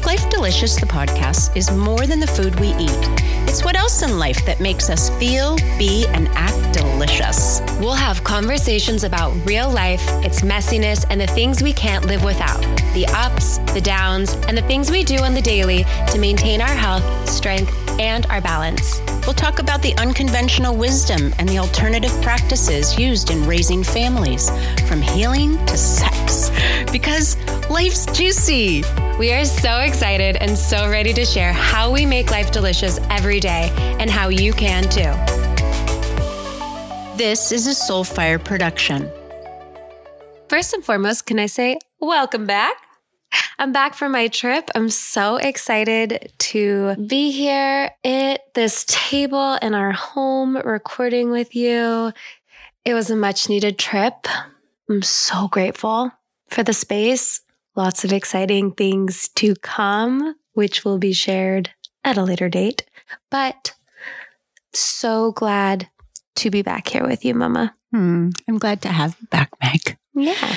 Make Life Delicious, the podcast, is more than the food we eat. It's what else in life that makes us feel, be, and act delicious. We'll have conversations about real life, its messiness, and the things we can't live without the ups, the downs, and the things we do on the daily to maintain our health, strength, and our balance. We'll talk about the unconventional wisdom and the alternative practices used in raising families, from healing to sex, because life's juicy. We are so excited and so ready to share how we make life delicious every day and how you can too. This is a Soulfire production. First and foremost, can I say welcome back? I'm back from my trip. I'm so excited to be here at this table in our home recording with you. It was a much needed trip. I'm so grateful for the space. Lots of exciting things to come, which will be shared at a later date. But so glad to be back here with you, Mama. Hmm, I'm glad to have you back, Meg. Yeah.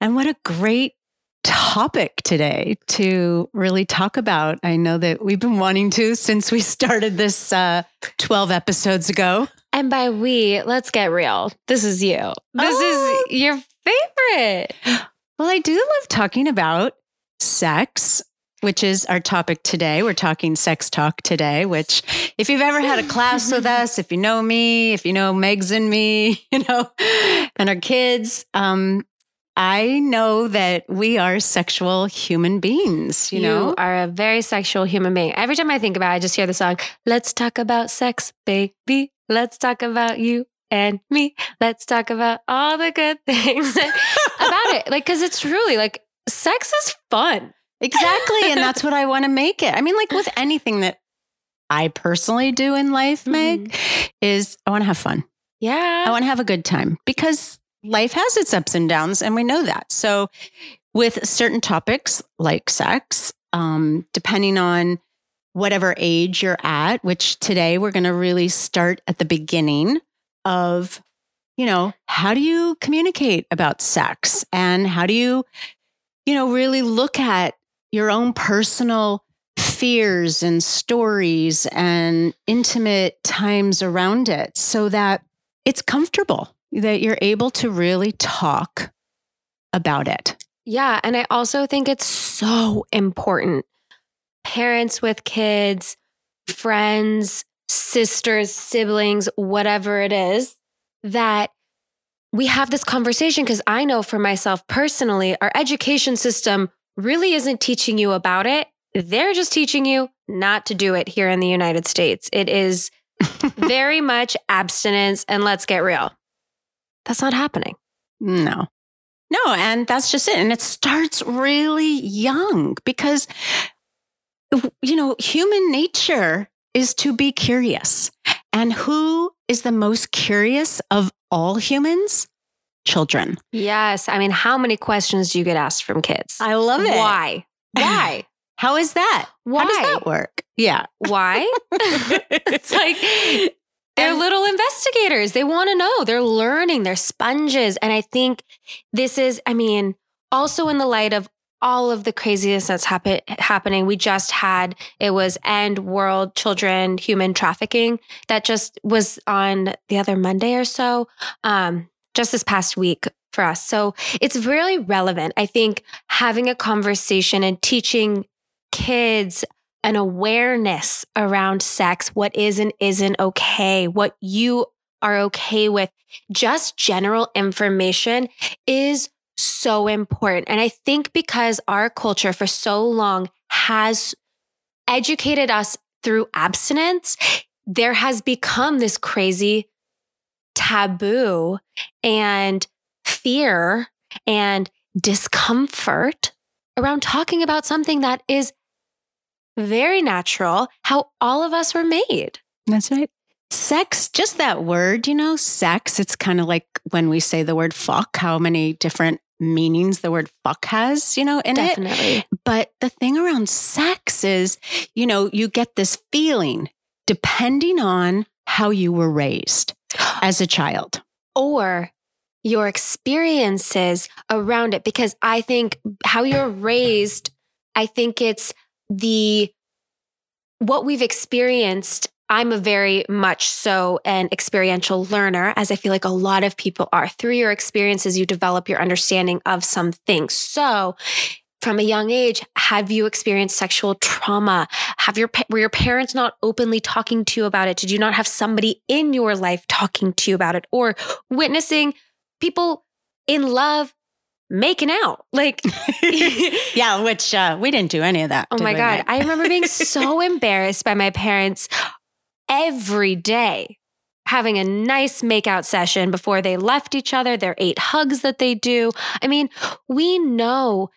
And what a great topic today to really talk about. I know that we've been wanting to since we started this uh, 12 episodes ago. And by we, let's get real. This is you. This Oh. is your favorite. Well, I do love talking about sex, which is our topic today. We're talking sex talk today, which, if you've ever had a class with us, if you know me, if you know Megs and me, you know, and our kids, um, I know that we are sexual human beings, you, know? are a very sexual human being. Every time I think about it, I just hear the song, Let's talk about sex, baby. Let's talk about you and me. Let's talk about all the good things about it. Like, cause it's truly like sex is fun. Exactly. and that's what I want to make it. I mean, like with anything that I personally do in life, Meg, is I want to have fun. Yeah. I want to have a good time because life has its ups and downs, and we know that. So, with certain topics like sex, um, depending on whatever age you're at, which today we're going to really start at the beginning of, you know, how do you communicate about sex and how do you, you know, really look at your own personal fears and stories and intimate times around it so that it's comfortable that you're able to really talk about it. Yeah. And I also think it's so important. Parents with kids, friends, sisters, siblings, whatever it is, that we have this conversation. Because I know for myself personally, our education system really isn't teaching you about it. They're just teaching you not to do it here in the United States. It is very much abstinence. And let's get real. That's not happening. No. No, and that's just it. And it starts really young because, you know, human nature is to be curious. And who is the most curious of all humans? Children. Yes. I mean, how many questions do you get asked from kids? I love it. Why? Why? How is that? Why? How does that work? Yeah. Why? it's like they're little investigators. They want to know. They're learning. They're sponges. And I think this is, I mean, also in the light of all of the craziness that's happen- happening. We just had it was End World Children Human Trafficking that just was on the other Monday or so, um, just this past week for us. So it's really relevant. I think having a conversation and teaching kids an awareness around sex, what is and isn't okay, what you are okay with, just general information is so important. And I think because our culture for so long has educated us through abstinence, there has become this crazy taboo and fear and discomfort around talking about something that is very natural, how all of us were made. That's right. Sex, just that word, you know, sex, it's kind of like when we say the word fuck, how many different meanings the word fuck has, you know, in it. Definitely. But the thing around sex is, you know, you get this feeling depending on how you were raised as a child. Or your experiences around it, because I think how you're raised I think it's the what we've experienced. I'm a very much so an experiential learner, as I feel like a lot of people are. Through your experiences, you develop your understanding of some things. So, from a young age, have you experienced sexual trauma? Have your were your parents not openly talking to you about it? Did you not have somebody in your life talking to you about it, or witnessing people in love making out. Like, yeah, which uh, we didn't do any of that. Oh my God. I remember being so embarrassed by my parents every day having a nice makeout session before they left each other, their eight hugs that they do. I mean, we know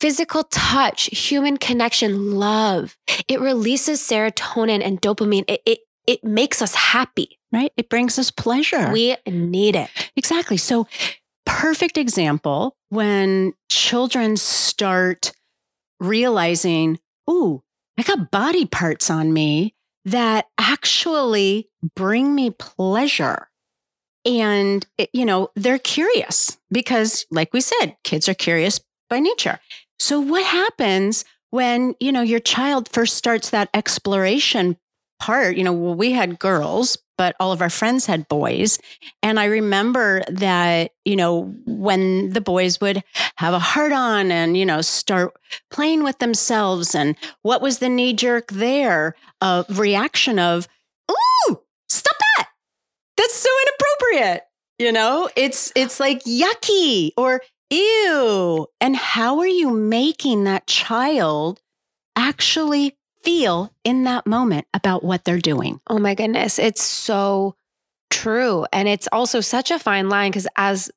physical touch, human connection, love, it releases serotonin and dopamine. It, it, it makes us happy. Right? It brings us pleasure. We need it. Exactly. So perfect example when children start realizing, ooh, I got body parts on me that actually bring me pleasure. And, you know, they're curious because, like we said, kids are curious by nature. So, what happens when, you know, your child first starts that exploration part? You know, well, we had girls, but all of our friends had boys. And I remember that, you know, when the boys would have a heart on and, you know, start playing with themselves, and what was the knee jerk there of reaction of, ooh, stop that. That's so inappropriate. You know, it's it's like yucky or ew. And how are you making that child actually feel in that moment about what they're doing. Oh my goodness. It's so true. And it's also such a fine line because, as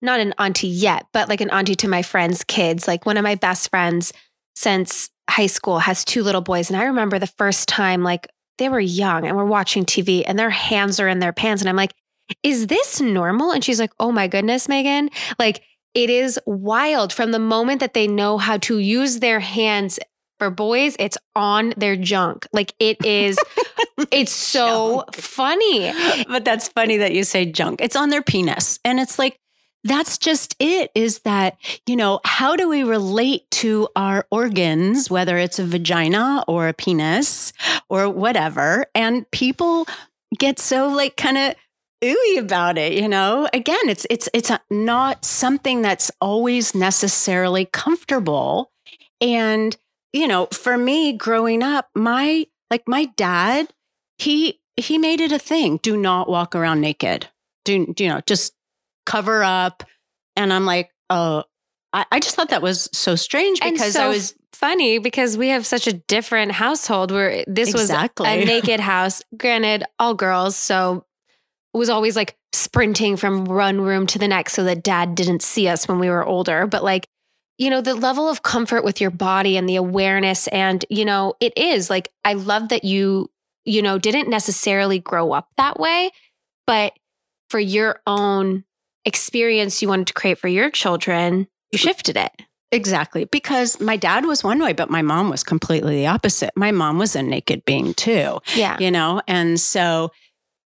not an auntie yet, but like an auntie to my friends' kids, like one of my best friends since high school has two little boys. And I remember the first time, like they were young and we're watching TV and their hands are in their pants. And I'm like, is this normal? And she's like, oh my goodness, Megan. Like, it is wild from the moment that they know how to use their hands for boys, it's on their junk. Like it is, it's so funny. But that's funny that you say junk. It's on their penis. And it's like, that's just it is that, you know, how do we relate to our organs, whether it's a vagina or a penis or whatever? And people get so like kind of ooey about it you know again it's it's it's not something that's always necessarily comfortable and you know, for me growing up, my like my dad, he he made it a thing. Do not walk around naked. Do you know, just cover up. And I'm like, oh, I, I just thought that was so strange because so I was funny because we have such a different household where this exactly. was a naked house. Granted, all girls, so it was always like sprinting from one room to the next so that dad didn't see us when we were older. But like you know, the level of comfort with your body and the awareness. And, you know, it is like, I love that you, you know, didn't necessarily grow up that way, but for your own experience you wanted to create for your children, you shifted it. Exactly. Because my dad was one way, but my mom was completely the opposite. My mom was a naked being too. Yeah. You know, and so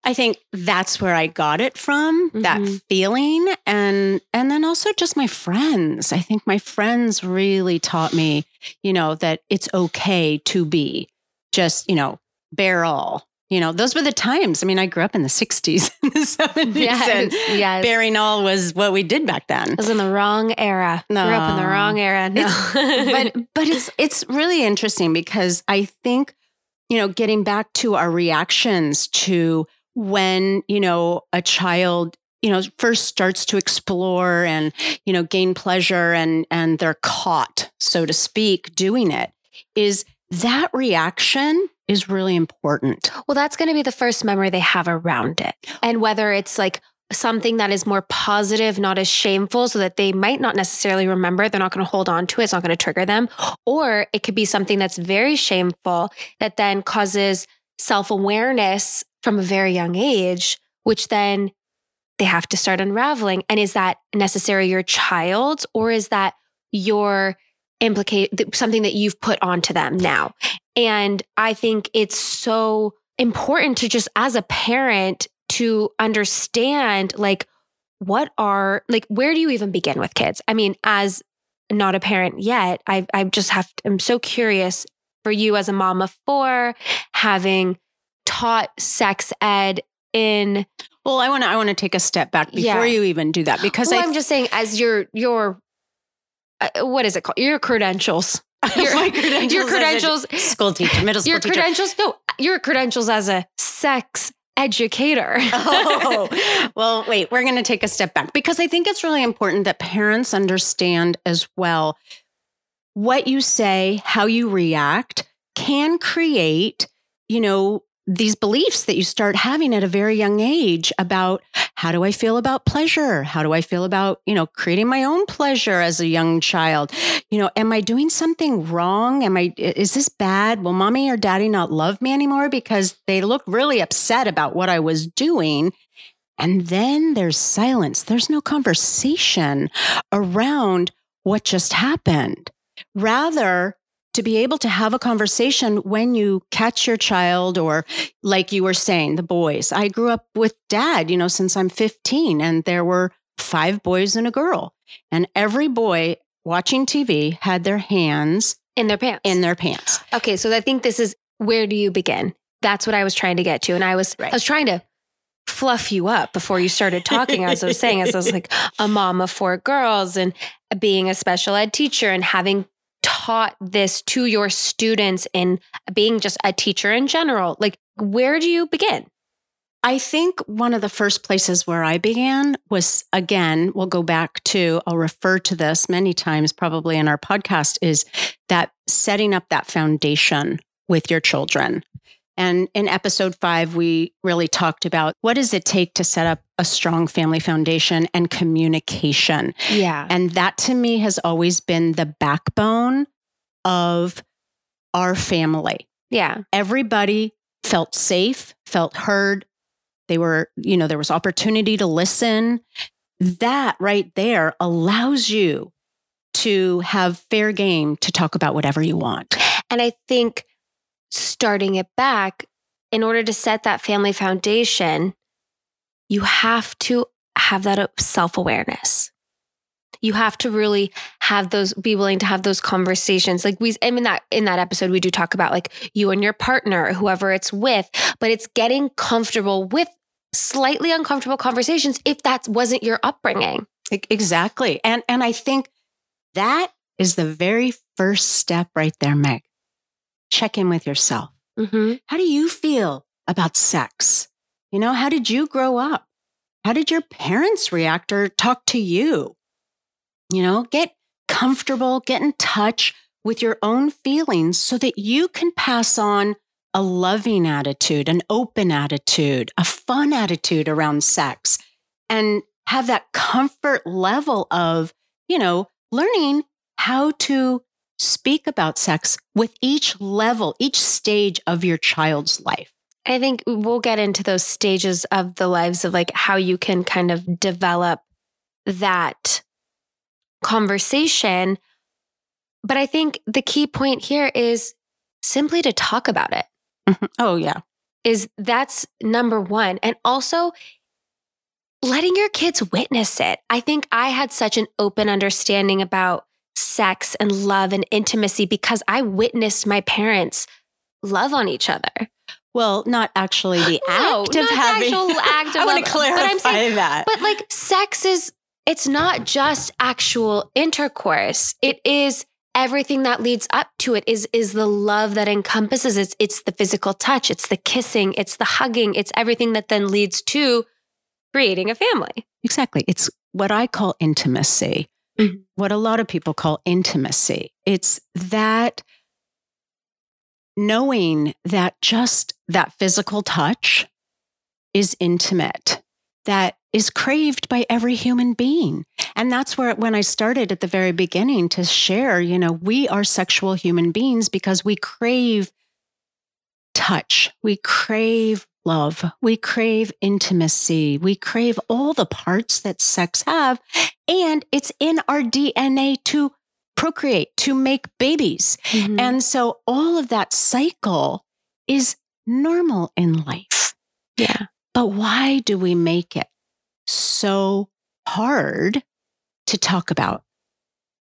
I think that's where I got it from, mm-hmm. that feeling and and then also just my friends. I think my friends really taught me, you know, that it's okay to be just, you know, bare all. You know, those were the times. I mean, I grew up in the 60s and the 70s. Yes, and yes. bearing all was what we did back then. I was in the wrong era. No. Grew up in the wrong era. No. but but it's it's really interesting because I think, you know, getting back to our reactions to when, you know, a child you know first starts to explore and you know gain pleasure and and they're caught so to speak doing it is that reaction is really important. Well that's going to be the first memory they have around it. And whether it's like something that is more positive not as shameful so that they might not necessarily remember they're not going to hold on to it it's not going to trigger them or it could be something that's very shameful that then causes self-awareness from a very young age, which then they have to start unraveling. And is that necessary your child or is that your implicate something that you've put onto them now? And I think it's so important to just as a parent to understand like what are like where do you even begin with kids? I mean, as not a parent yet, I I just have I'm so curious for you as a mom of four, having taught sex ed in Well, I want to I want to take a step back before Yeah. you even do that because well, I I'm just saying as your your uh, what is it called? Your credentials. Your, my credentials, your credentials school teacher, middle school your teacher. credentials no your credentials as a sex educator oh, well, wait, we're going to take a step back because I think it's really important that parents understand as well what you say, how you react can create, you know, these beliefs that you start having at a very young age about how do I feel about pleasure? How do I feel about, you know, creating my own pleasure as a young child? You know, am I doing something wrong? Am I, is this bad? Will mommy or daddy not love me anymore because they look really upset about what I was doing? And then there's silence. There's no conversation around what just happened. Rather, to be able to have a conversation when you catch your child, or like you were saying, the boys. I grew up with dad, you know, since I'm 15, and there were five boys and a girl. And every boy watching TV had their hands in their pants. in their pants. okay, so I think this is where do you begin? That's what I was trying to get to, and I was Right. I was trying to fluff you up before you started talking. as I was saying, as I was like a mom of four girls and being a special ed teacher and having taught this to your students and being just a teacher in general. Like, where do you begin? I think one of the first places where I began was again, we'll go back to, I'll refer to this many times probably in our podcast, is that setting up that foundation with your children. And in episode five, we really talked about what does it take to set up a strong family foundation and communication. Yeah. And that to me has always been the backbone of our family Yeah. everybody felt safe, felt heard. They were, you know, there was opportunity to listen. That right there allows you to have fair game to talk about whatever you want. And I think starting it back, in order to set that family foundation, you have to have that self awareness. You have to really have those, be willing to have those conversations. Like we, I mean, that in that episode, we do talk about like you and your partner, whoever it's with, but it's getting comfortable with slightly uncomfortable conversations if that wasn't your upbringing. Exactly. And and I think that is the very first step right there, Meg. Check in with yourself. Mm-hmm. How do you feel about sex? You know, how did you grow up? How did your parents react or talk to you? You know, get comfortable, get in touch with your own feelings so that you can pass on a loving attitude, an open attitude, a fun attitude around sex, and have that comfort level of, you know, learning how to speak about sex with each level, each stage of your child's life. I think we'll get into those stages of the lives of like how you can kind of develop that conversation. But I think the key point here is simply to talk about it. Mm-hmm. Oh, yeah. Is that's number one. And also letting your kids witness it. I think I had such an open understanding about sex and love and intimacy because I witnessed my parents love on each other. Well, not actually the No, act of having. actual act of I want to but I'm clarify saying- that. But like sex is, it's not just actual intercourse. It is everything that leads up to it is is the love that encompasses it. It's the physical touch, it's the kissing, it's the hugging, it's everything that then leads to creating a family. Exactly. It's what I call intimacy, Mhm. what a lot of people call intimacy. It's that knowing that just that physical touch is intimate, that is craved by every human being. And that's where, when I started at the very beginning to share, you know, we are sexual human beings because we crave touch, we crave love, we crave intimacy, we crave all the parts that sex have. And it's in our DNA to procreate, to make babies. And And so all of that cycle is normal in life. yeah, But why do we make it so hard to talk about?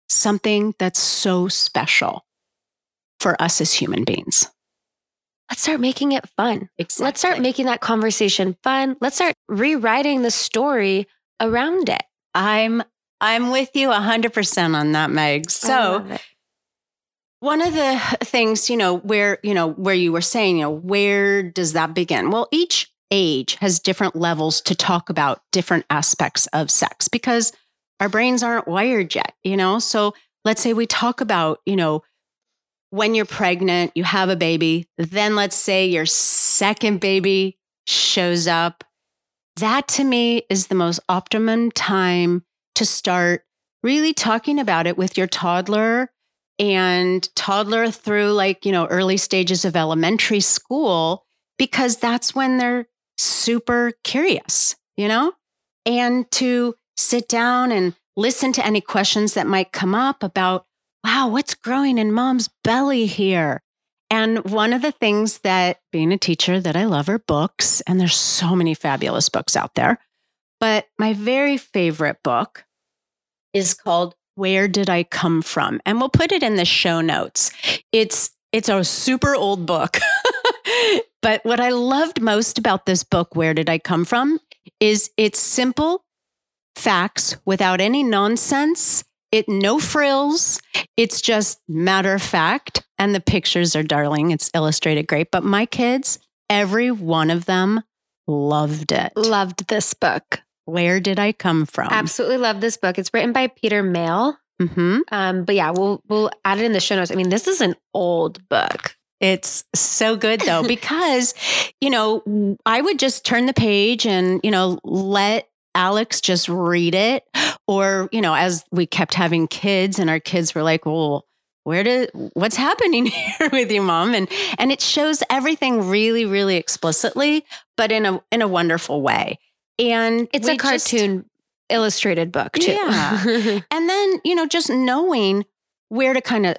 something that's so special for us as human beings. Let's start making it fun. Exactly. Let's start making that conversation fun. Let's start rewriting the story around it. I'm I'm with you 100% on that, Meg. So. One of the things, you know, where, you know, where you were saying, you know, where does that begin? Well, each age has different levels to talk about different aspects of sex because our brains aren't wired yet, you know? So, let's say we talk about, you know, when you're pregnant, you have a baby, then let's say your second baby shows up. That to me is the most optimum time to start really talking about it with your toddler and toddler through like, you know, early stages of elementary school, because that's when they're super curious, you know? And to sit down and listen to any questions that might come up about, wow, what's growing in mom's belly here? And one of the things that being a teacher that I love are books, and there's so many fabulous books out there. But my very favorite book is called Where Did I Come From? And we'll put it in the show notes. It's it's a super old book. but what I loved most about this book, Where Did I Come From, is it's simple facts without any nonsense. It no frills. It's just matter of fact. And the pictures are darling. It's illustrated great. But my kids, every one of them loved it. Loved this book. Where did I come from? Absolutely love this book. It's written by Peter Mayle. hmm Um, but yeah, we'll we'll add it in the show notes. I mean, this is an old book. It's so good though, because, you know, I would just turn the page and, you know, let Alex just read it. Or, you know, as we kept having kids and our kids were like, well, where did what's happening here with you, mom? And and it shows everything really, really explicitly, but in a in a wonderful way. And It's a just- cartoon illustrated book too. Yeah. and then, you know, just knowing where to kind of,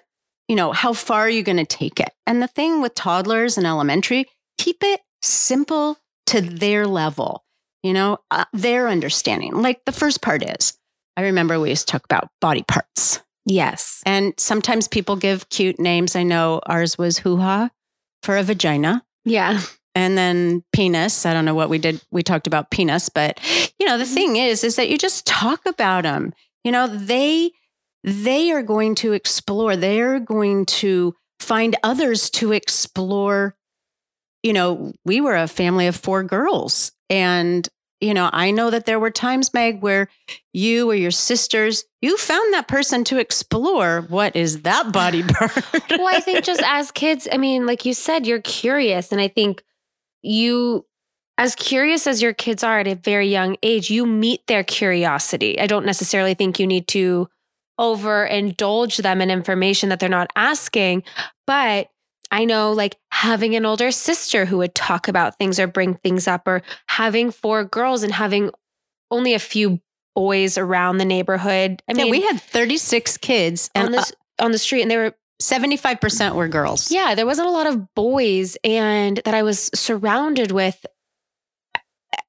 you know, how far are you going to take it? And the thing with toddlers and elementary, keep it simple to their level, you know, uh, their understanding. Like the first part is, I remember we used to talk about body parts. yes. And sometimes people give cute names. I know ours was hoo ha for a vagina Yeah. And then penis i don't know what we did we talked about penis but you know the Mhm. thing is is that you just talk about them you know they they are going to explore they're going to find others to explore you know we were a family of four girls and you know i know that there were times meg where you or your sisters you found that person to explore what is that body part well, I think just as kids, I mean, like you said, you're curious. And I think you, as curious as your kids are at a very young age, you meet their curiosity. I don't necessarily think you need to overindulge them in information that they're not asking. But I know like having an older sister who would talk about things or bring things up, or having four girls and having only a few boys around the neighborhood. I yeah, mean, we had 36 kids on and uh, on the street, and they were 75% were girls. yeah, there wasn't a lot of boys and that I was surrounded with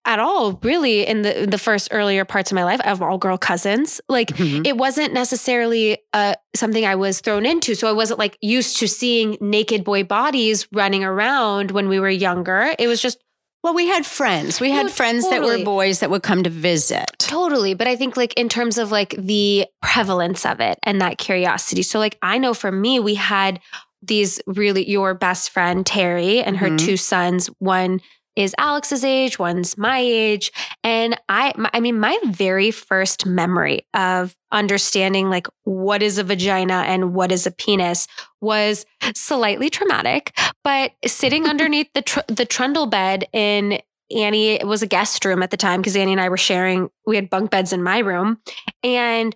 at all, really, in the the first earlier parts of my life. I have all girl cousins. Like Mhm. it wasn't necessarily uh, something I was thrown into. So I wasn't like used to seeing naked boy bodies running around when we were younger. It was just Well, we had friends. We had No, friends that were boys that would come to visit. Totally. But I think, like, in terms of like the prevalence of it and that curiosity. So, like, I know for me, we had these really, your best friend, Terry, and her Mhm. two sons. One is Alex's age, one's my age. And I, my, I mean, my very first memory of understanding like what is a vagina and what is a penis was slightly traumatic, but sitting underneath the, tr- the trundle bed in Annie it was a guest room at the time because Annie and I were sharing, we had bunk beds in my room. And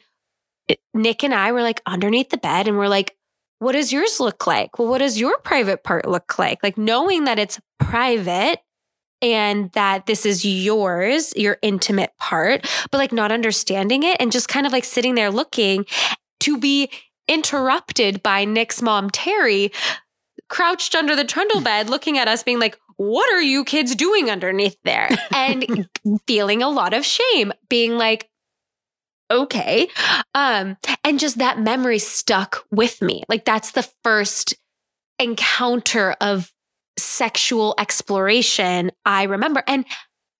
Nick and I were like underneath the bed and we're like, what does yours look like? Well, what does your private part look like? Like knowing that it's private and that this is yours, your intimate part, but like not understanding it and just kind of like sitting there looking to be interrupted by Nick's mom, Terry, crouched under the trundle bed, looking at us, being like, What are you kids doing underneath there? And feeling a lot of shame, being like, okay. Um, and just that memory stuck with me. Like that's the first encounter of sexual exploration I remember. And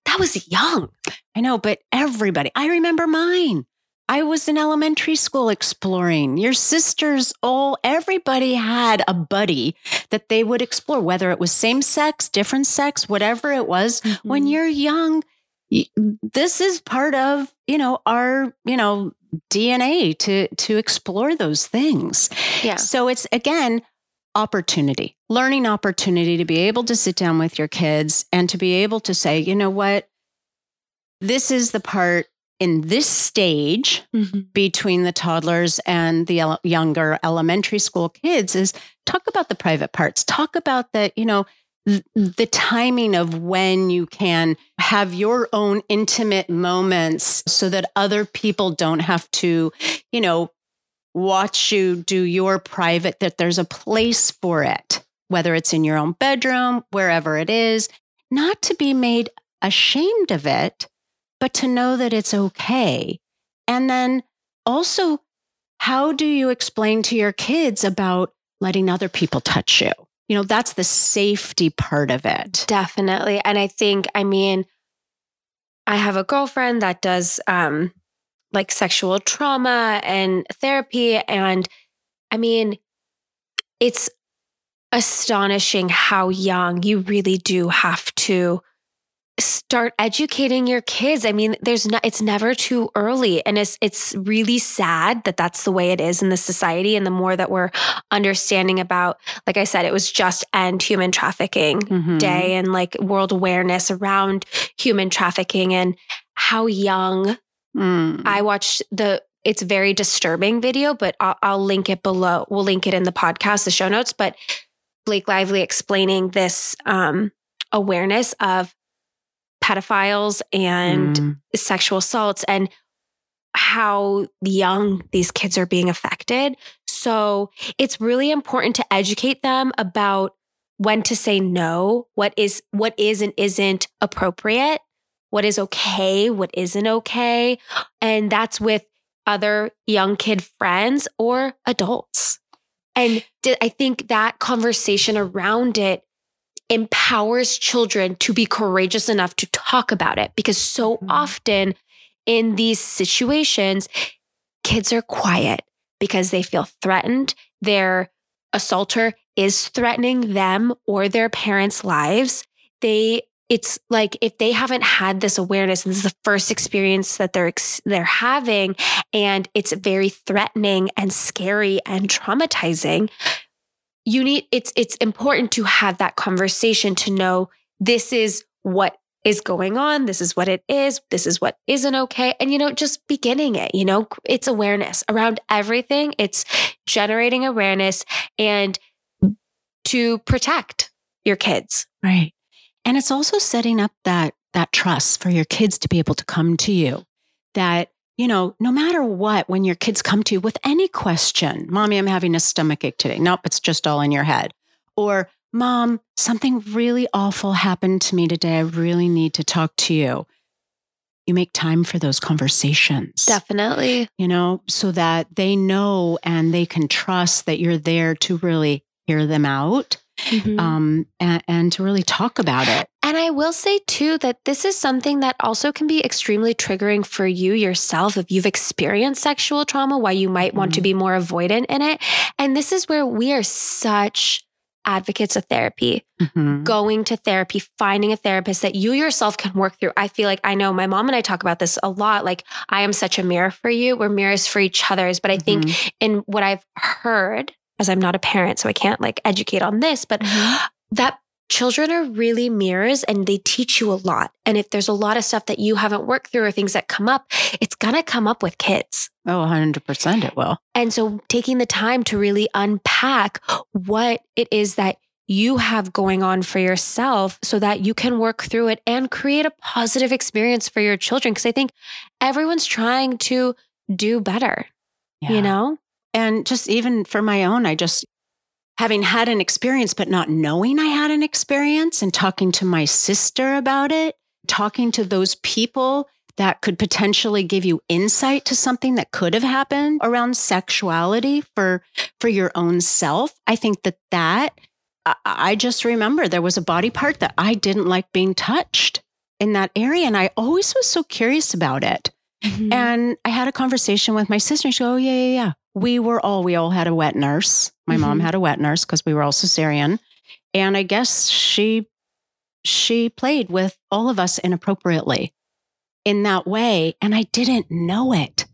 that was young. I know, but everybody, I remember mine. I was in elementary school exploring. Your sisters, all, everybody had a buddy that they would explore, whether it was same sex, different sex, whatever it was. Mm-hmm. When you're young, this is part of, you know, our, you know, DNA to to explore those things. Yeah. So it's again opportunity, learning opportunity to be able to sit down with your kids and to be able to say, you know what? This is the part in this stage mm-hmm. between the toddlers and the ele- younger elementary school kids is talk about the private parts, talk about the, you know, th- the timing of when you can have your own intimate moments so that other people don't have to, you know, watch you do your private, that there's a place for it, whether it's in your own bedroom, wherever it is, not to be made ashamed of it, but to know that it's okay. And then also, how do you explain to your kids about letting other people touch you? You know, that's the safety part of it. Definitely. And I think, I mean, I have a girlfriend that does um, like sexual trauma and therapy. And I mean, it's astonishing how young you really do have to start educating your kids. I mean, there's not, it's never too early. And it's, it's really sad that that's the way it is in the society. And the more that we're understanding about, like I said, it was just end human trafficking mm-hmm. day and like world awareness around human trafficking and how young Mm. I watched the it's very disturbing video, but I'll, I'll, link it below. We'll link it in the podcast, the show notes. But Blake Lively explaining this um, awareness of pedophiles and mm. sexual assaults and how young these kids are being affected. So it's really important to educate them about when to say no, what is what is and isn't appropriate what is okay, what isn't okay. And that's with other young kid friends or adults. And I think that conversation around it empowers children to be courageous enough to talk about it because so mm-hmm. often in these situations, kids are quiet because they feel threatened. Their assaulter is threatening them or their parents' lives. They it's like if they haven't had this awareness and this is the first experience that they're they're having and it's very threatening and scary and traumatizing you need it's it's important to have that conversation to know this is what is going on this is what it is this is what isn't okay and you know just beginning it you know it's awareness around everything it's generating awareness and to protect your kids right and it's also setting up that that trust for your kids to be able to come to you. That, you know, no matter what, when your kids come to you with any question, mommy, I'm having a stomach ache today. Nope, it's just all in your head. Or, mom, something really awful happened to me today. I really need to talk to you. You make time for those conversations. Definitely. You know, so that they know and they can trust that you're there to really hear them out mm-hmm. um, and, and to really talk about it. And I will say too that this is something that also can be extremely triggering for you yourself if you've experienced sexual trauma, why you might want mm-hmm. to be more avoidant in it. And this is where we are such advocates of therapy, mm-hmm. going to therapy, finding a therapist that you yourself can work through. I feel like I know my mom and I talk about this a lot. Like, I am such a mirror for you. We're mirrors for each other's. But I think mm-hmm. in what I've heard as I'm not a parent, so I can't like educate on this, but mm-hmm. that children are really mirrors and they teach you a lot. And if there's a lot of stuff that you haven't worked through or things that come up, it's going to come up with kids. Oh, 100% it will. And so taking the time to really unpack what it is that you have going on for yourself so that you can work through it and create a positive experience for your children. Cause I think everyone's trying to do better, yeah. you know? And just even for my own, I just, having had an experience, but not knowing I had an experience and talking to my sister about it, talking to those people that could potentially give you insight to something that could have happened around sexuality for for your own self i think that that i just remember there was a body part that i didn't like being touched in that area and i always was so curious about it mm-hmm. and i had a conversation with my sister and she go oh yeah yeah yeah we were all we all had a wet nurse my mm-hmm. mom had a wet nurse because we were all cesarean and i guess she she played with all of us inappropriately in that way. And I didn't know it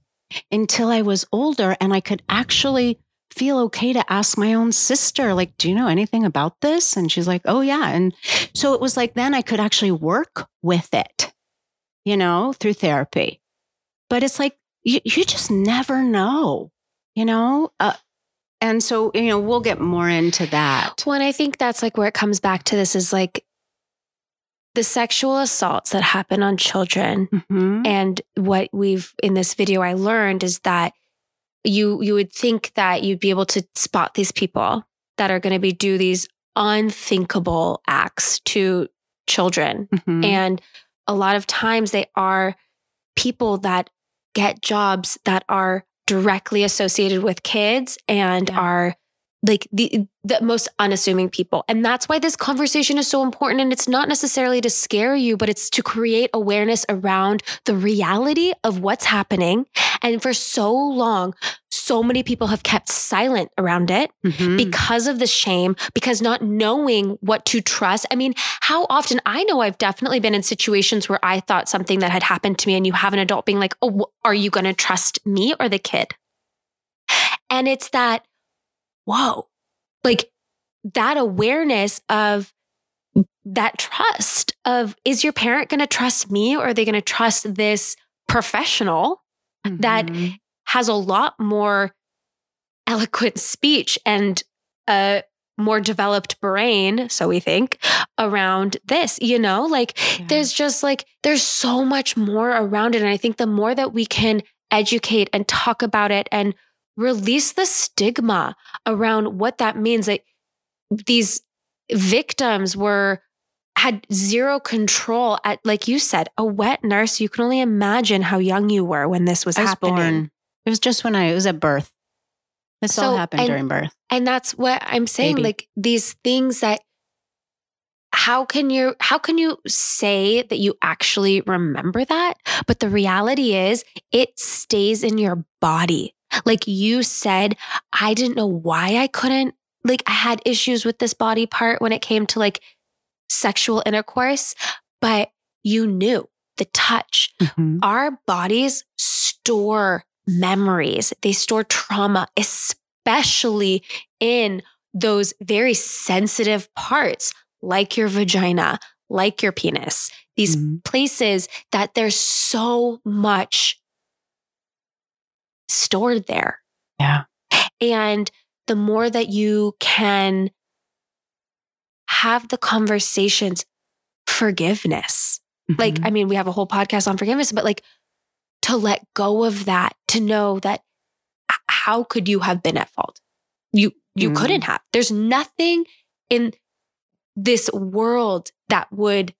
until I was older and I could actually feel okay to ask my own sister, like, do you know anything about this? And she's like, oh, yeah. And so it was like then I could actually work with it, you know, through therapy. But it's like, you, you just never know, you know? Uh, and so, you know, we'll get more into that. Well, and I think that's like where it comes back to this is like the sexual assaults that happen on children mm-hmm. and what we've in this video I learned is that you you would think that you'd be able to spot these people that are going to be do these unthinkable acts to children mm-hmm. and a lot of times they are people that get jobs that are directly associated with kids and yeah. are like the the most unassuming people. And that's why this conversation is so important and it's not necessarily to scare you, but it's to create awareness around the reality of what's happening. And for so long, so many people have kept silent around it mm-hmm. because of the shame, because not knowing what to trust. I mean, how often I know I've definitely been in situations where I thought something that had happened to me and you have an adult being like, "Oh, are you going to trust me or the kid?" And it's that whoa, like that awareness of that trust of is your parent going to trust me or are they going to trust this professional mm-hmm. that has a lot more eloquent speech and a more developed brain so we think around this you know like yeah. there's just like there's so much more around it and i think the more that we can educate and talk about it and release the stigma around what that means that these victims were had zero control at like you said a wet nurse you can only imagine how young you were when this was, I was happening born. It was just when i it was at birth this so, all happened and, during birth and that's what i'm saying Baby. like these things that how can you how can you say that you actually remember that but the reality is it stays in your body like you said, I didn't know why I couldn't. Like I had issues with this body part when it came to like sexual intercourse, but you knew the touch. Mm-hmm. Our bodies store memories, they store trauma, especially in those very sensitive parts like your vagina, like your penis, these mm-hmm. places that there's so much stored there. Yeah. And the more that you can have the conversations, forgiveness. Mm-hmm. Like, I mean, we have a whole podcast on forgiveness, but like to let go of that, to know that how could you have been at fault? You you mm-hmm. couldn't have. There's nothing in this world that would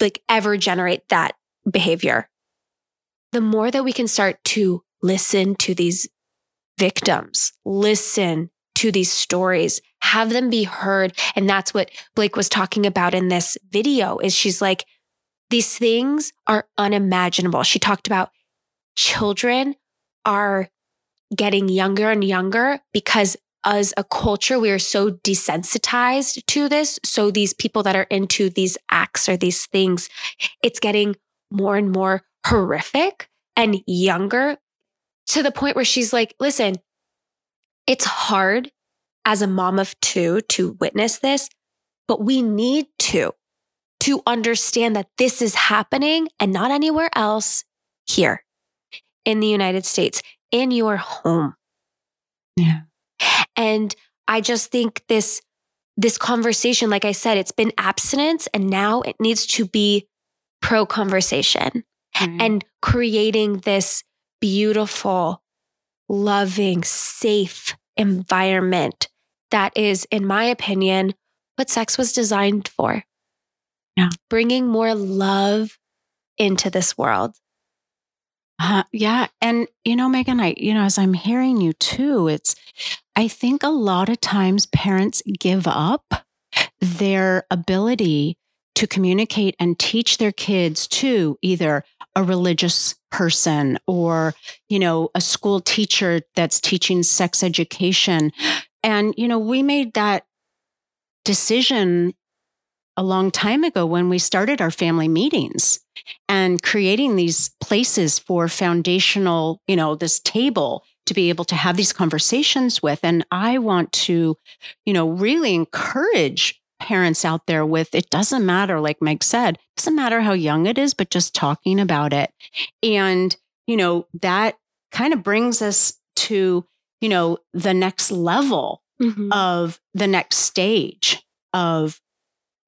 like ever generate that behavior. The more that we can start to listen to these victims, listen to these stories, have them be heard. And that's what Blake was talking about in this video is she's like, these things are unimaginable. She talked about children are getting younger and younger because as a culture, we are so desensitized to this. So these people that are into these acts or these things, it's getting more and more horrific and younger to the point where she's like, listen, it's hard as a mom of two to witness this, but we need to, to understand that this is happening and not anywhere else here in the United States, in your home. Yeah. And I just think this, this conversation, like I said, it's been abstinence and now it needs to be pro conversation mm-hmm. and creating this beautiful, loving, safe environment that is, in my opinion, what sex was designed for. Yeah. Bringing more love into this world. Uh, yeah. And, you know, Megan, I, you know, as I'm hearing you too, it's, I think a lot of times parents give up their ability to communicate and teach their kids to either a religious person or, you know, a school teacher that's teaching sex education. And, you know, we made that decision a long time ago when we started our family meetings and creating these places for foundational, you know, this table to be able to have these conversations with. And I want to, you know, really encourage parents out there with it doesn't matter, like Meg said, doesn't matter how young it is, but just talking about it. And, you know, that kind of brings us to, you know, the next level mm-hmm. of the next stage of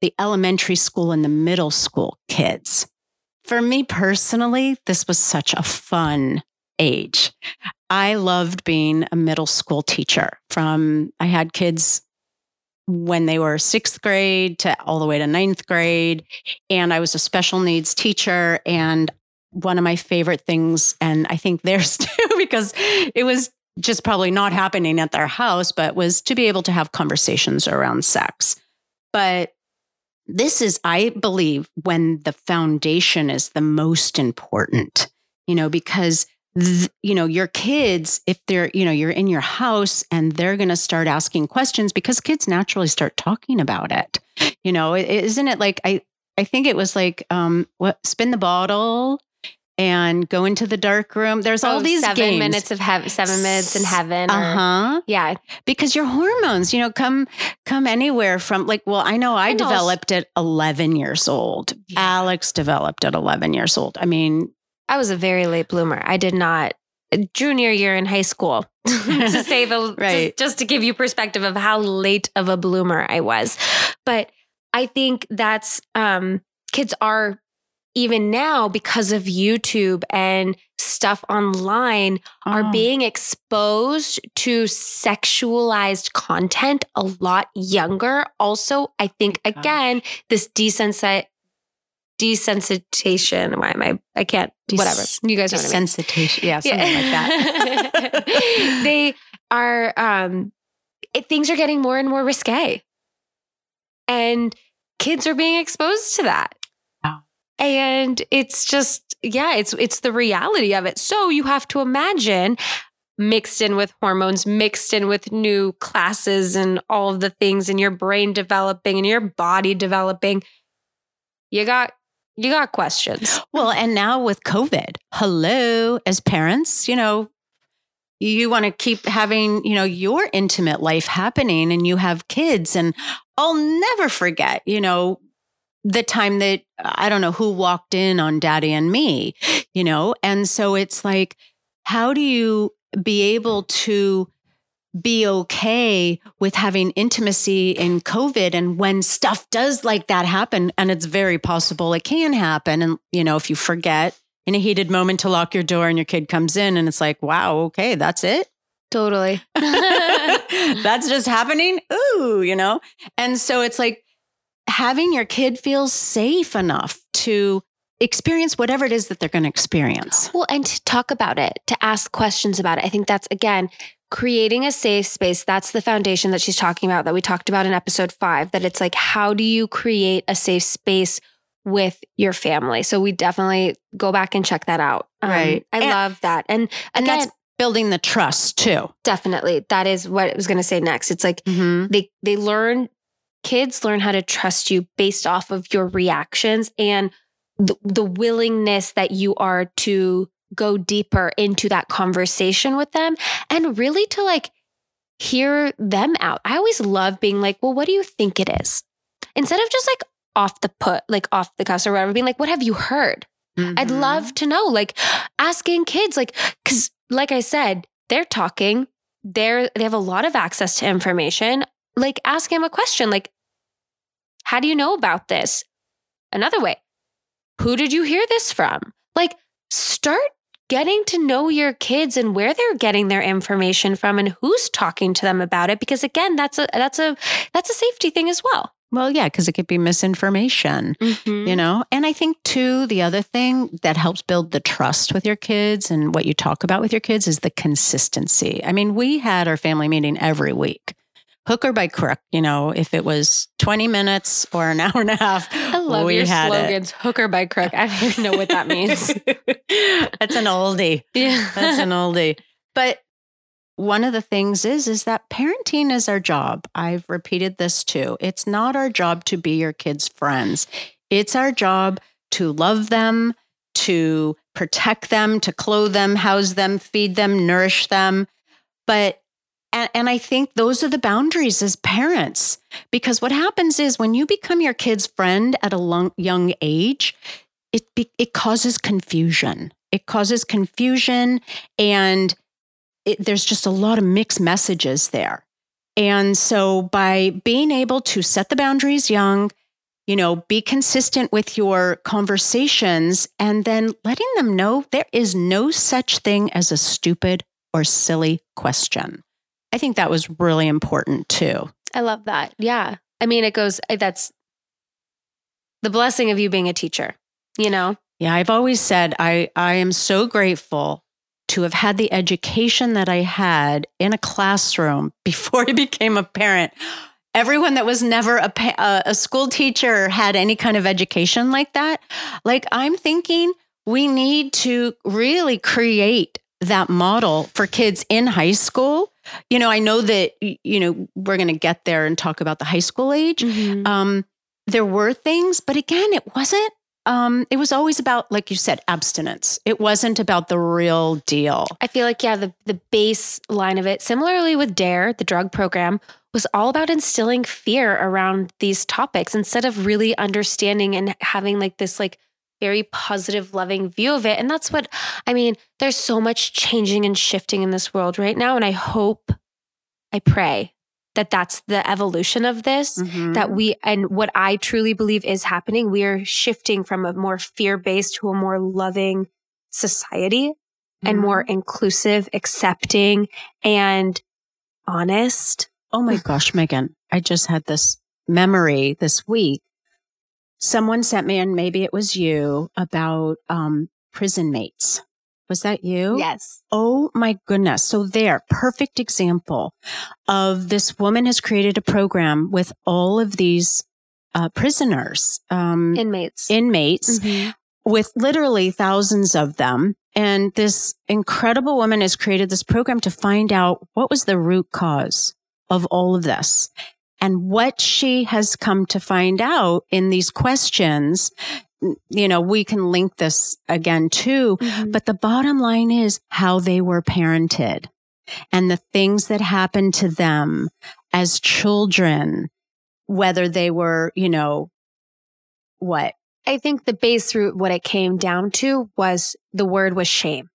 the elementary school and the middle school kids. For me personally, this was such a fun age. I loved being a middle school teacher from, I had kids when they were sixth grade to all the way to ninth grade. And I was a special needs teacher. And one of my favorite things, and I think theirs too, because it was just probably not happening at their house, but was to be able to have conversations around sex. But this is, I believe, when the foundation is the most important, you know, because th- you know your kids if they're you know you're in your house and they're going to start asking questions because kids naturally start talking about it. You know is not it like i i think it was like um what spin the bottle and go into the dark room. There's all oh, these seven games. minutes of heaven, seven minutes in heaven. Uh huh. Yeah, because your hormones, you know, come come anywhere from like. Well, I know I, developed at 11 years old. Yeah. Alex developed at 11 years old. I mean, I was a very late bloomer. I did not junior year in high school to say the right. Just, just to give you perspective of how late of a bloomer I was. But I think that's um kids are even now because of YouTube and stuff online oh. are being exposed to sexualized content a lot younger. Also, I think again, this desensitization desensitization. Why am I? I can't. Des- whatever. You guys know desensitization. I mean. Yeah, something yeah. like that. they are. Um, it, things are getting more and more risque, and kids are being exposed to that. And it's just, yeah, it's it's the reality of it. So you have to imagine mixed in with hormones, mixed in with new classes and all of the things in your brain developing and your body developing. You got you got questions. Well, and now with COVID, hello, as parents, you know, you want to keep having, you know, your intimate life happening and you have kids. And I'll never forget, you know, the time that I don't know who walked in on daddy and me, you know? And so it's like, how do you be able to be okay with having intimacy in COVID. And when stuff does like that happen, and it's very possible it can happen. And, you know, if you forget in a heated moment to lock your door and your kid comes in and it's like, wow, okay, that's it. Totally. that's just happening. Ooh, you know? And so it's like having your kid feel safe enough to experience whatever it is that they're going to experience. Well, and to talk about it, to ask questions about it. I think that's, again, creating a safe space. That's the foundation that she's talking about that we talked about in episode 5 that it's like how do you create a safe space with your family? So we definitely go back and check that out. Um, right. Um, i and, love that. And and again, that's building the trust too. Definitely. That is what i was going to say next. It's like mm-hmm. they they learn kids learn how to trust you based off of your reactions and the, the willingness that you are to go deeper into that conversation with them and really to like hear them out. I always love being like, well, what do you think it is? Instead of just like off the put, like off the cuss or whatever, being like, what have you heard? Mm-hmm. I'd love to know, like asking kids, like, cause like I said, they're talking, they're, they have a lot of access to information. Like ask him a question, like, how do you know about this? Another way, who did you hear this from? Like, start getting to know your kids and where they're getting their information from and who's talking to them about it because again that's a that's a that's a safety thing as well Well, yeah, because it could be misinformation, Mhm. you know? And I think, too, the other thing that helps build the trust with your kids and what you talk about with your kids is the consistency. I mean, we had our family meeting every week, hook or by crook, you know, if it was 20 minutes or an hour and a half. I love your had it. slogans. Hooker by crook. I don't even know what that means. That's an oldie. yeah. That's an oldie. But one of the things is is that parenting is our job. I've repeated this too. It's not our job to be your kids' friends. It's our job to love them, to protect them, to clothe them, house them, feed them, nourish them. But and, and I think those are the boundaries as parents. Because what happens is when you become your kid's friend at a long, young age, it be, it causes confusion. It causes confusion, and it, there's just a lot of mixed messages there. And so, by being able to set the boundaries young, you know, be consistent with your conversations, and then letting them know there is no such thing as a stupid or silly question. I think that was really important too. I love that. Yeah. I mean, it goes, that's the blessing of you being a teacher, you know? Yeah, I've always said I, I am so grateful to have had the education that I had in a classroom before I became a parent. Everyone that was never a, pa- a, a school teacher had any kind of education like that. Like, I'm thinking we need to really create that model for kids in high school. You know, I know that, you know, we're going to get there and talk about the high school age um, there were things, but again, it wasn't. Um, it was always about, like you said, abstinence. It wasn't about the real deal. I feel like, yeah, the, the baseline of it, similarly with DARE, the drug program, was all about instilling fear around these topics instead of really understanding and having like this like very positive, loving view of it. And that's what I mean, there's so much changing and shifting in this world right now. And I hope, I pray that that's the evolution of this. Mm-hmm. that we and what I truly believe is happening, we are shifting from a more fear-based to a more loving society and more inclusive, accepting and honest. Oh my gosh, Megan, I just had this memory this week. Someone sent me, and maybe it was you, about um, prison mates. Was that you? Yes. Oh my goodness. So there, perfect example of this woman has created a program with all of these uh, prisoners, um, Inmates. inmates, Mhm. with literally thousands of them. And this incredible woman has created this program to find out what was the root cause of all of this. And what she has come to find out in these questions, you know, we can link this again too, Mhm. but the bottom line is how they were parented and the things that happened to them as children, whether they were, you know, what? I think the base root, what it came down to was the word was shame.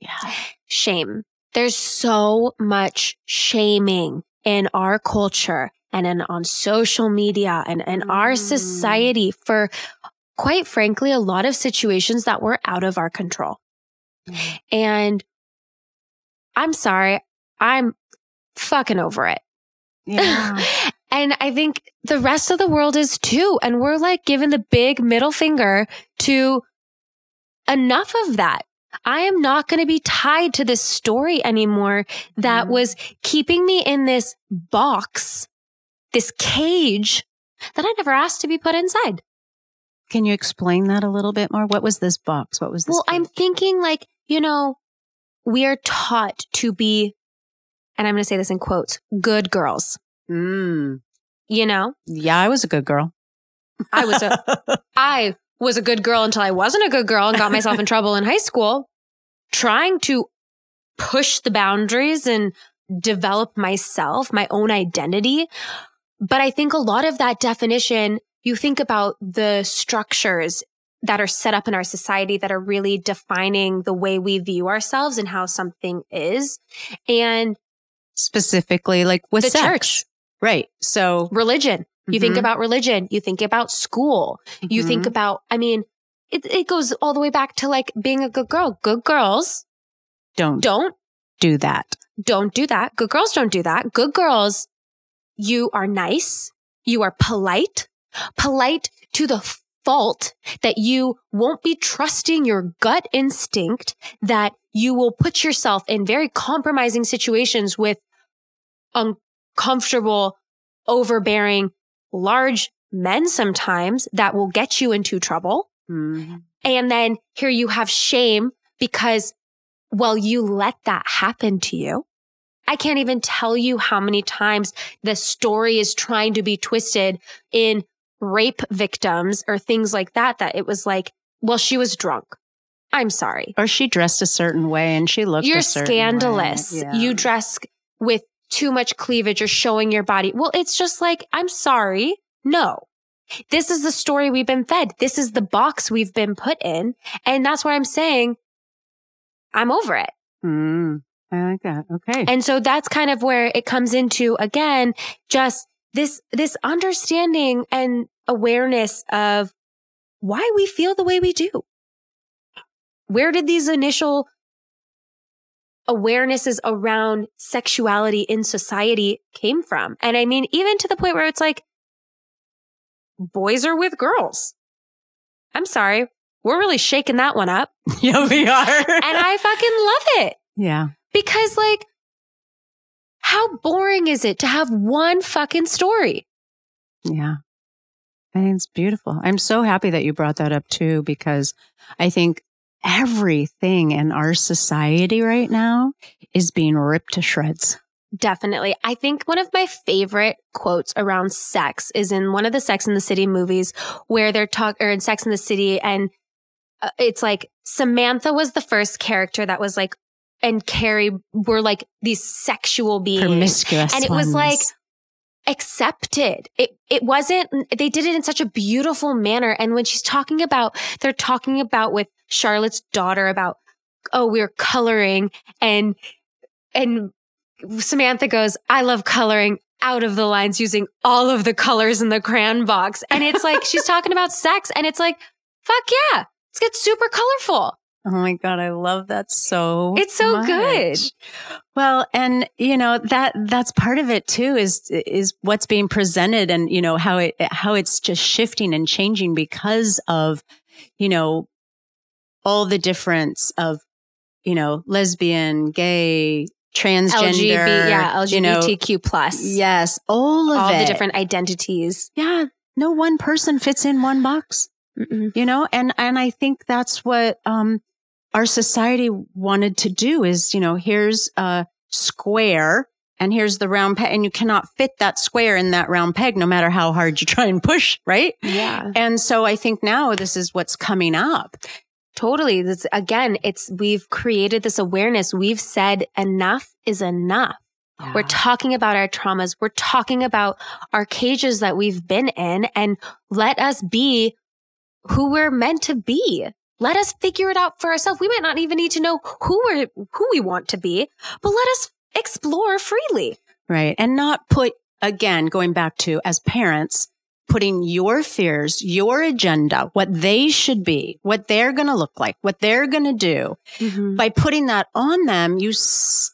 Yeah. Shame. There's so much shaming in our culture and in, on social media and in our Mm. society for quite frankly, a lot of situations that were out of our control. And I'm sorry, I'm fucking over it. Yeah. and I think the rest of the world is too. And we're like giving the big middle finger to enough of that. I am not going to be tied to this story anymore that Mhm. was keeping me in this box, this cage that I never asked to be put inside. Can you explain that a little bit more? What was this box? What was this? Well, I'm thinking like, you know, we are taught to be, and I'm going to say this in quotes, good girls, Mm. you know? Yeah, I was a good girl. I was a, I was a good girl until I wasn't a good girl and got myself in trouble in high school, trying to push the boundaries and develop myself, my own identity. But I think a lot of that definition, you think about the structures that are set up in our society that are really defining the way we view ourselves and how something is. And specifically like with The sex. church. Right. So religion. You think Mhm. about religion, you think about school, you think Mhm. about, I mean, it, it goes all the way back to like being a good girl. Good girls don't don't, do that. don't do that. Good girls don't do that. Good girls, you are nice. You are polite, polite to the fault that you won't be trusting your gut instinct, that you will put yourself in very compromising situations with uncomfortable, overbearing, large men sometimes that will get you into trouble. Mm-hmm. And then here you have shame because, well, you let that happen to you. I can't even tell you how many times the story is trying to be twisted in rape victims or things like that, that it was like, well, she was drunk. I'm sorry. Or she dressed a certain way and she looked You're scandalous. Yeah. You dress with too much cleavage or showing your body. Well, it's just like, I'm sorry. No. This is the story we've been fed. This is the box we've been put in. And that's why I'm saying I'm over it. Mm, I like that. Okay. And so that's kind of where it comes into again, just this, this understanding and awareness of why we feel the way we do. Where did these initial awarenesses around sexuality in society came from? And I mean, even to the point where it's like, boys are with girls. I'm sorry. We're really shaking that one up. yeah, we are. and I fucking love it. Yeah. Because like, how boring is it to have one fucking story? Yeah. I think it's beautiful. I'm so happy that you brought that up too, because I think everything in our society right now is being ripped to shreds. Definitely. I think one of my favorite quotes around sex is in one of the Sex in the City movies where they're talking, or in Sex in the City, and uh, it's like Samantha was the first character that was like, and Carrie were like these sexual beings. Promiscuous. And it ones. was like, accepted. It it wasn't they did it in such a beautiful manner and when she's talking about they're talking about with Charlotte's daughter about oh we're coloring and and Samantha goes, I love coloring out of the lines using all of the colors in the crayon box. And it's like, she's talking about sex and it's like, fuck yeah, let's get super colorful. Oh my God, I love that so It's so much. good. Well, and you know, that that's part of it too is is what's being presented and you know how it how it's just shifting and changing because of, you know, all the difference of, you know, lesbian, gay, transgender, yeah, LGBTQ you know, plus. Yes, all of all it. the different identities. Yeah, no one person fits in one box. Mm-mm. You know, and and I think that's what um our society wanted to do is, you know, here's a square and here's the round peg and you cannot fit that square in that round peg no matter how hard you try and push, right? Yeah. And so I think now this is what's coming up. Totally. This again, it's we've created this awareness. We've said enough is enough. Yeah. We're talking about our traumas. We're talking about our cages that we've been in and let us be who we're meant to be. Let us figure it out for ourselves. We might not even need to know who we're, who we want to be, but let us explore freely. Right. And not put, again, going back to as parents, putting your fears, your agenda, what they should be, what they're going to look like, what they're going to do. Mm-hmm. By putting that on them, you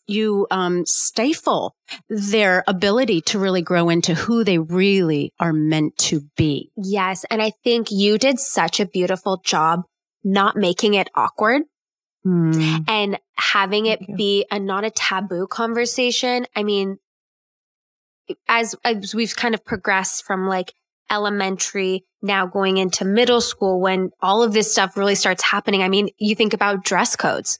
you um, stifle their ability to really grow into who they really are meant to be. Yes, and I think you did such a beautiful job not making it awkward. Mm. And having it be a not a taboo conversation. I mean, as, as we've kind of progressed from like elementary, now going into middle school when all of this stuff really starts happening. I mean, you think about dress codes.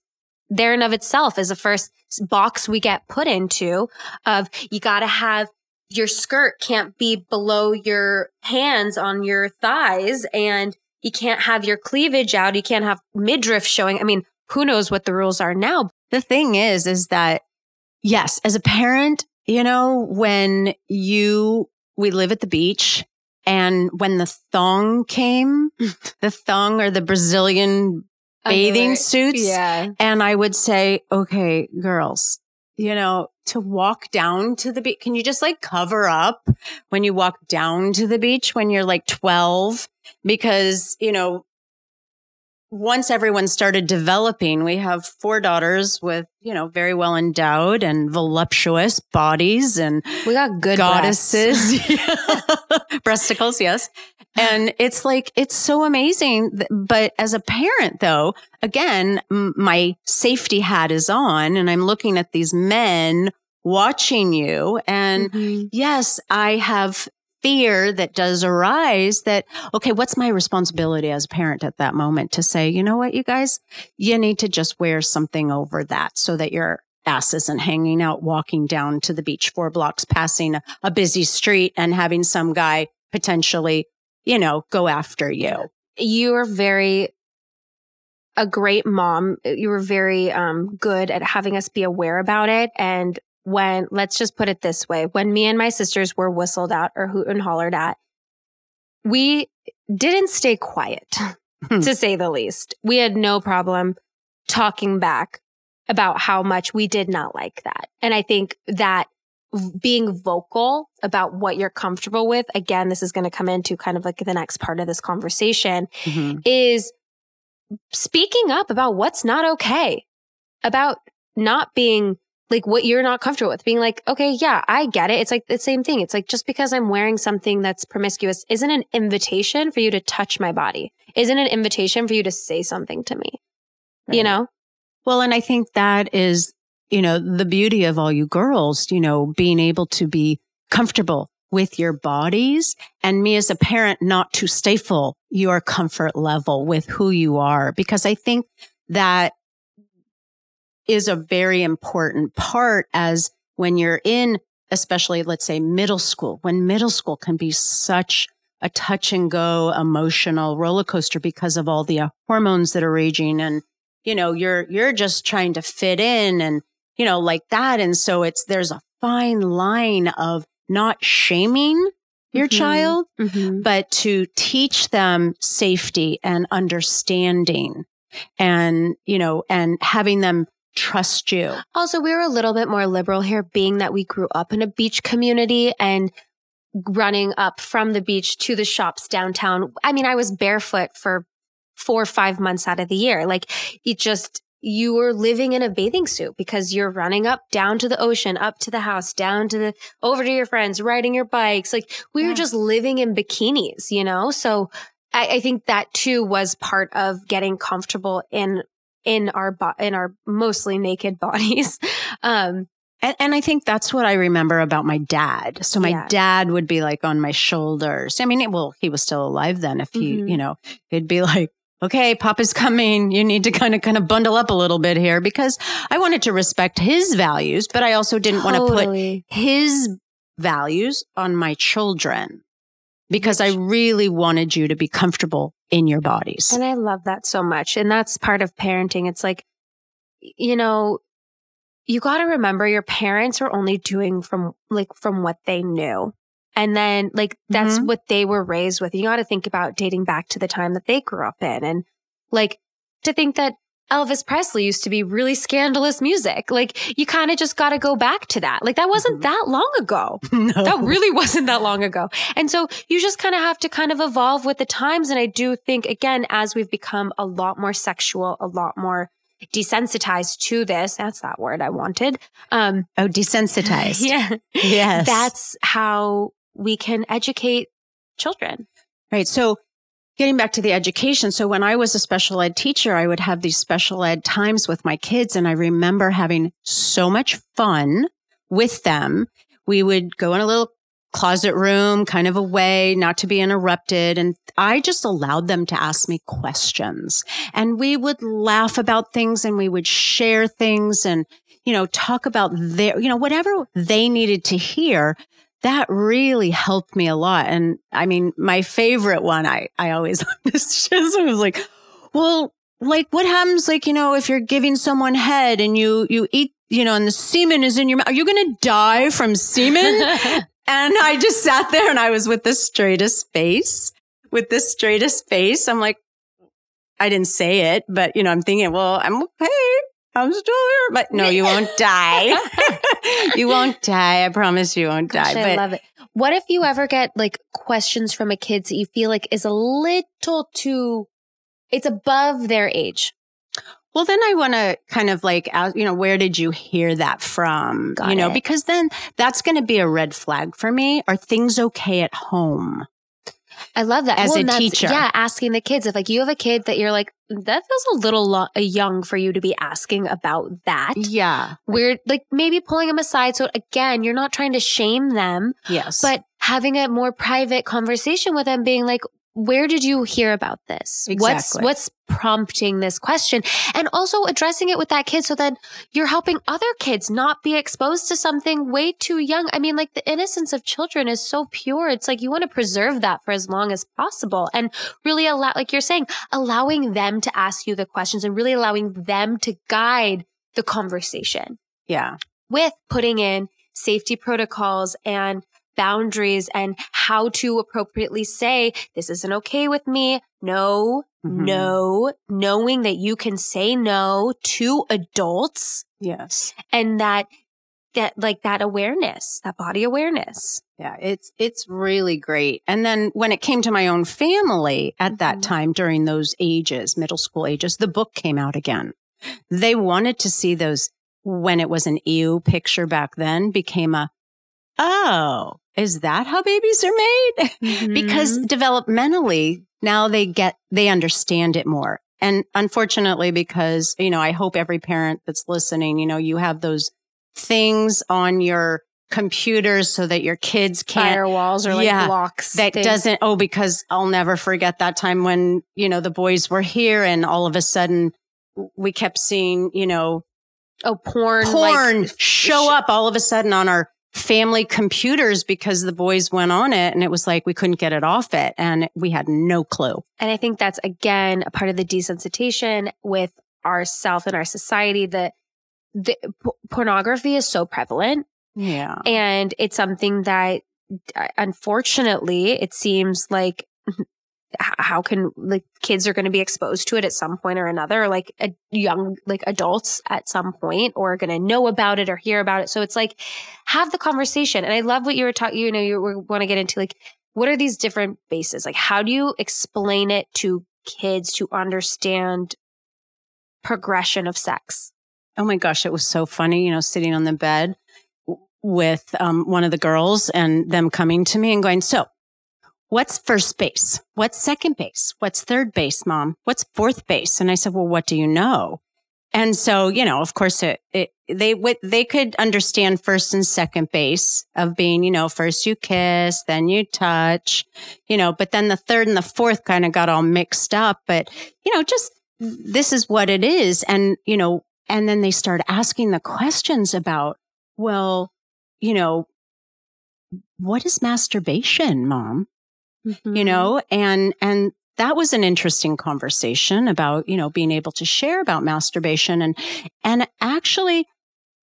There in of itself is the first box we get put into of you got to have your skirt can't be below your hands on your thighs and you can't have your cleavage out. You can't have midriff showing. I mean, who knows what the rules are now? The thing is, is that yes, as a parent, you know, when you, we live at the beach and when the thong came, the thong or the Brazilian bathing suits. Yeah. And I would say, okay, girls, you know, to walk down to the beach, can you just like cover up when you walk down to the beach when you're like 12? Because, you know, once everyone started developing, we have four daughters with, you know, very well endowed and voluptuous bodies and we got good goddesses, breasticles, yes. And it's like, it's so amazing. But as a parent, though, again, m- my safety hat is on and I'm looking at these men watching you. And mm-hmm. yes, I have fear that does arise that, okay, what's my responsibility as a parent at that moment to say, you know what, you guys, you need to just wear something over that so that your ass isn't hanging out walking down to the beach four blocks, passing a, a busy street and having some guy potentially, you know, go after you. You are very a great mom. You were very um, good at having us be aware about it and when, let's just put it this way, when me and my sisters were whistled out or hoot and hollered at, we didn't stay quiet, hmm. to say the least. We had no problem talking back about how much we did not like that. And I think that being vocal about what you're comfortable with, again, this is going to come into kind of like the next part of this conversation, mm-hmm. is speaking up about what's not okay, about not being like what you're not comfortable with. Being like okay yeah i get it. It's like the same thing. It's like just because i'm wearing something that's promiscuous isn't an invitation for you to touch my body. Isn't an invitation for you to say something to me. Right. you know? Well and i think that is you know the beauty of all you girls you know being able to be comfortable with your bodies and me as a parent not to stifle your comfort level with who you are. Because i think that is a very important part as when you're in, especially let's say middle school, when middle school can be such a touch and go emotional roller coaster because of all the uh, hormones that are raging and you know you're you're just trying to fit in and you know like that and so it's there's a fine line of not shaming your mm-hmm. child mm-hmm. but to teach them safety and understanding and you know and having them trust you. Also, we were a little bit more liberal here, being that we grew up in a beach community and running up from the beach to the shops downtown. I mean, I was barefoot for four or five months out of the year. Like it just, you were living in a bathing suit because you're running up down to the ocean, up to the house, down to the, over to your friends, riding your bikes. Like we yeah. were just living in bikinis, you know? So I, I think that too was part of getting comfortable in in our bo- in our mostly naked bodies. Um, and, and, I think that's what I remember about my dad. So my yeah. dad would be like on my shoulders. I mean, well, he was still alive then. If he, mm-hmm. you know, he'd be like, okay, Papa's coming. You need to kind of, kind of bundle up a little bit here because I wanted to respect his values, but I also didn't totally. want to put his values on my children because I really wanted you to be comfortable in your bodies. And I love that so much. And that's part of parenting. It's like, you know, you got to remember your parents are only doing from like from what they knew. And then like that's mm-hmm. what they were raised with. You got to think about dating back to the time that they grew up in and like to think that Elvis Presley used to be really scandalous music. Like you kind of just got to go back to that. Like that wasn't mm-hmm. that long ago. no. That really wasn't that long ago. And so you just kind of have to kind of evolve with the times. And I do think again, as we've become a lot more sexual, a lot more desensitized to this. That's that word I wanted. Um, oh, desensitized. yeah. Yes. That's how we can educate children. Right. So getting back to the education. So when I was a special ed teacher, I would have these special ed times with my kids. And I remember having so much fun with them. We would go in a little closet room, kind of away, not to be interrupted. And I just allowed them to ask me questions and we would laugh about things and we would share things and, you know, talk about their, you know, whatever they needed to hear that really helped me a lot. And I mean, my favorite one, I, I always this just was like, well, like what happens, like, you know, if you're giving someone head and you, you eat, you know, and the semen is in your mouth, are you going to die from semen? and I just sat there and I was with the straightest face, with the straightest face. I'm like, I didn't say it, but you know, I'm thinking, well, I'm okay. I'm still here, but no, you won't die. you won't die. I promise you won't die. Gosh, but- I love it. What if you ever get like questions from a kid that you feel like is a little too it's above their age. Well, then I want to kind of like, ask, you know, where did you hear that from? Got you know, it. because then that's going to be a red flag for me. Are things okay at home? I love that. As Well, a teacher. Yeah, asking the kids if like you have a kid that you're like, that feels a little lo- uh, young for you to be asking about that. Yeah. We're like maybe pulling them aside. So again, you're not trying to shame them, Yes. but having a more private conversation with them, being like, where did you hear about this? What's what's prompting this question? And also addressing it with that kid so that you're helping other kids not be exposed to something way too young. I mean, like the innocence of children is so pure. It's like you want to preserve that for as long as possible and really allow, like you're saying, allowing them to ask you the questions and really allowing them to guide the conversation yeah. with putting in safety protocols and boundaries and how to appropriately say, this isn't okay with me. No, Mhm. no, knowing that you can say no to adults Yes. and that, that like that awareness, that body awareness. Yeah, it's it's really great. And then when it came to my own family at that Mhm. time during those ages, middle school ages, the book came out again. They wanted to see those when it was an ew picture back then became a oh, is that how babies are made? because Mm-hmm. developmentally now they get they understand it more. And unfortunately because, you know, I hope every parent that's listening, you know, you have those things on your computers so that your kids can't firewalls or like Yeah, blocks. that things. doesn't oh because I'll never forget that time when you know the boys were here and all of a sudden we kept seeing you know oh porn porn like, show sh- up all of a sudden on our family computers because the boys went on it and it was like we couldn't get it off it and we had no clue. And I think that's again a part of the desensitization with ourself and our society that the p- pornography is so prevalent. Yeah. And it's something that uh, unfortunately it seems like how can like kids are going to be exposed to it at some point or another like a young like adults at some point or going to know about it or hear about it. So it's like have the conversation. And i love what you were talking you know you want to get into like what are these different bases? Like how do you explain it to kids to understand progression of sex? Oh my gosh it was so funny you know sitting on the bed with um, one of the girls and them coming to me and going so what's first base? What's second base? What's third base mom? What's fourth base? And i said well what do you know? And so you know of course it, it they they could understand first and second base of being you know first you kiss then you touch you know but then the third and the fourth kind of got all mixed up but you know just this is what it is. And you know and then they start asking the questions about well you know what is masturbation mom Mm-hmm. you know and and that was an interesting conversation about you know being able to share about masturbation and and actually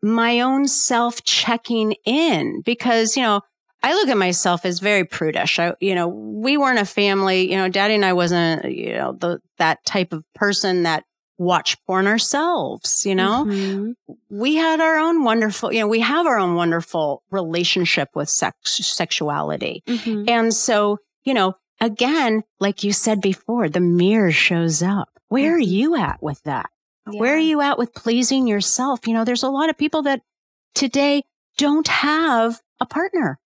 my own self checking in because you know I look at myself as very prudish. I, you know, we weren't a family. You know, Daddy and I wasn't, you know, the that type of person that watch porn ourselves. You know, Mhm. we had our own wonderful. You know, we have our own wonderful relationship with sex sexuality. Mhm. And so, you know, again, like you said before, the mirror shows up. Where are Mhm. you at with that? Where are you at with pleasing yourself? You know, there's a lot of people that today don't have a partner.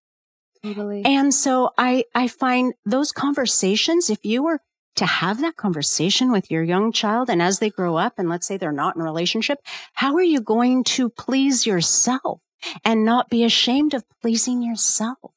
Totally. And so I, I find those conversations, if you were to have that conversation with your young child and as they grow up and let's say they're not in a relationship, how are you going to please yourself and not be ashamed of pleasing yourself?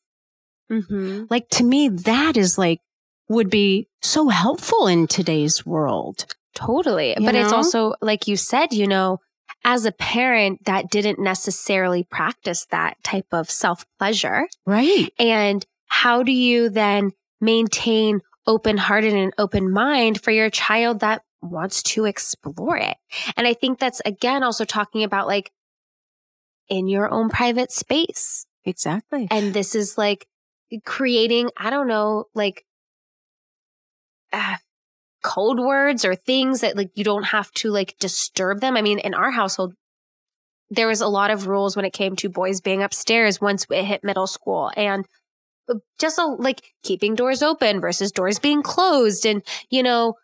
Hmm Like to me, that is like, would be so helpful in today's world. Totally. You but it's also, like you said, you know, as a parent that didn't necessarily practice that type of self pleasure. Right. And how do you then maintain open hearted and open mind for your child that wants to explore it? And I think that's again also talking about like in your own private space. Exactly. And this is like creating, I don't know, like uh, code words or things that like you don't have to like disturb them. I mean, in our household, there was a lot of rules when it came to boys being upstairs once it hit middle school and just a, like keeping doors open versus doors being closed and, you know,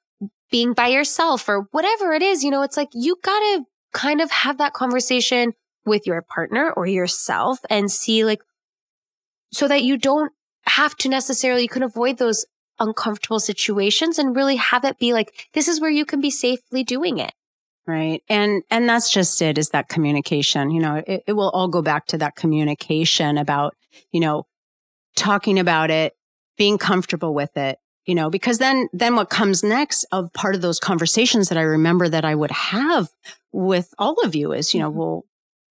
being by yourself or whatever it is, you know, it's like you got to kind of have that conversation with your partner or yourself and see like, so that you don't have to necessarily, you can avoid those uncomfortable situations and really have it be like, this is where you can be safely doing it. Right. And, and that's just it is that communication, you know, it, it will all go back to that communication about, you know, talking about it, being comfortable with it, you know, because then, then what comes next of part of those conversations that I remember that I would have with all of you is, you know, mm-hmm. well,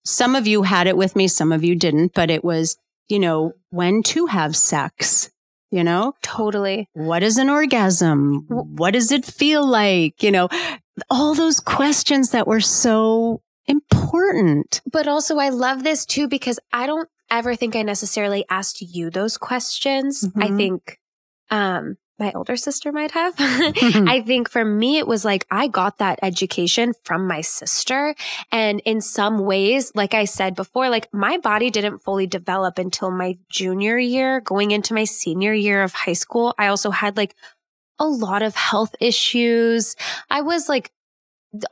some of you had it with me, some of you didn't, but it was, you know, when to have sex, you know? Totally. What is an orgasm? What does it feel like? You know, all those questions that were so important. But also, I love this too because I don't ever think I necessarily asked you those questions. Mm-hmm. I think um, my older sister might have. I think for me, it was like I got that education from my sister. And in some ways, like I said before, like my body didn't fully develop until my junior year, going into my senior year of high school. I also had like a lot of health issues. I was like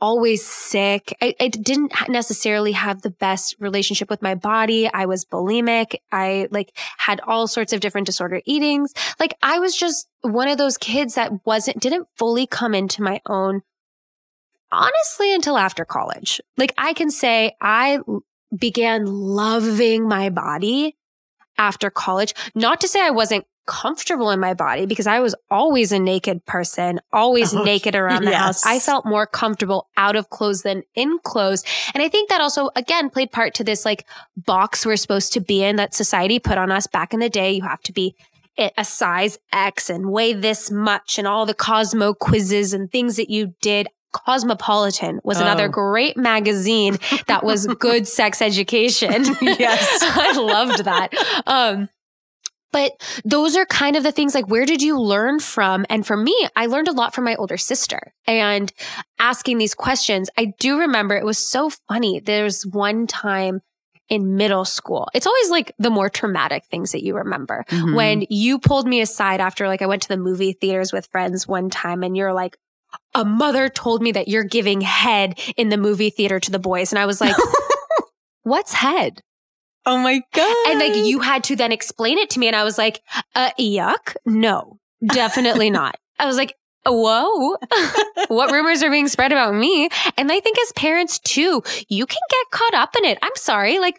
always sick. I, I, didn't necessarily have the best relationship with my body. I was bulimic. I like had all sorts of different disorder eatings. Like I was just one of those kids that wasn't, didn't fully come into my own honestly until after college. Like I can say I began loving my body after college. Not to say I wasn't comfortable in my body because I was always a naked person, always oh, naked around the yes. house. I felt more comfortable out of clothes than in clothes. And I think that also, again, played part to this like box we're supposed to be in that society put on us back in the day. You have to be a size X and weigh this much and all the Cosmo quizzes and things that you did. Cosmopolitan was oh. another great magazine that was good sex education. yes. I loved that. Um, but those are kind of the things like, where did you learn from? And for me, I learned a lot from my older sister and asking these questions. I do remember it was so funny. There's one time in middle school. It's always like the more traumatic things that you remember. Mm-hmm. When you pulled me aside after like I went to the movie theaters with friends one time and you're like, a mother told me that you're giving head in the movie theater to the boys. And I was like, what's head? Oh my God. And like you had to then explain it to me. And I was like, uh, yuck. No, definitely not. I was like, whoa, what rumors are being spread about me? And I think as parents too, you can get caught up in it. I'm sorry. Like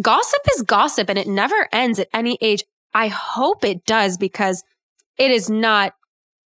gossip is gossip and it never ends at any age. I hope it does because it is not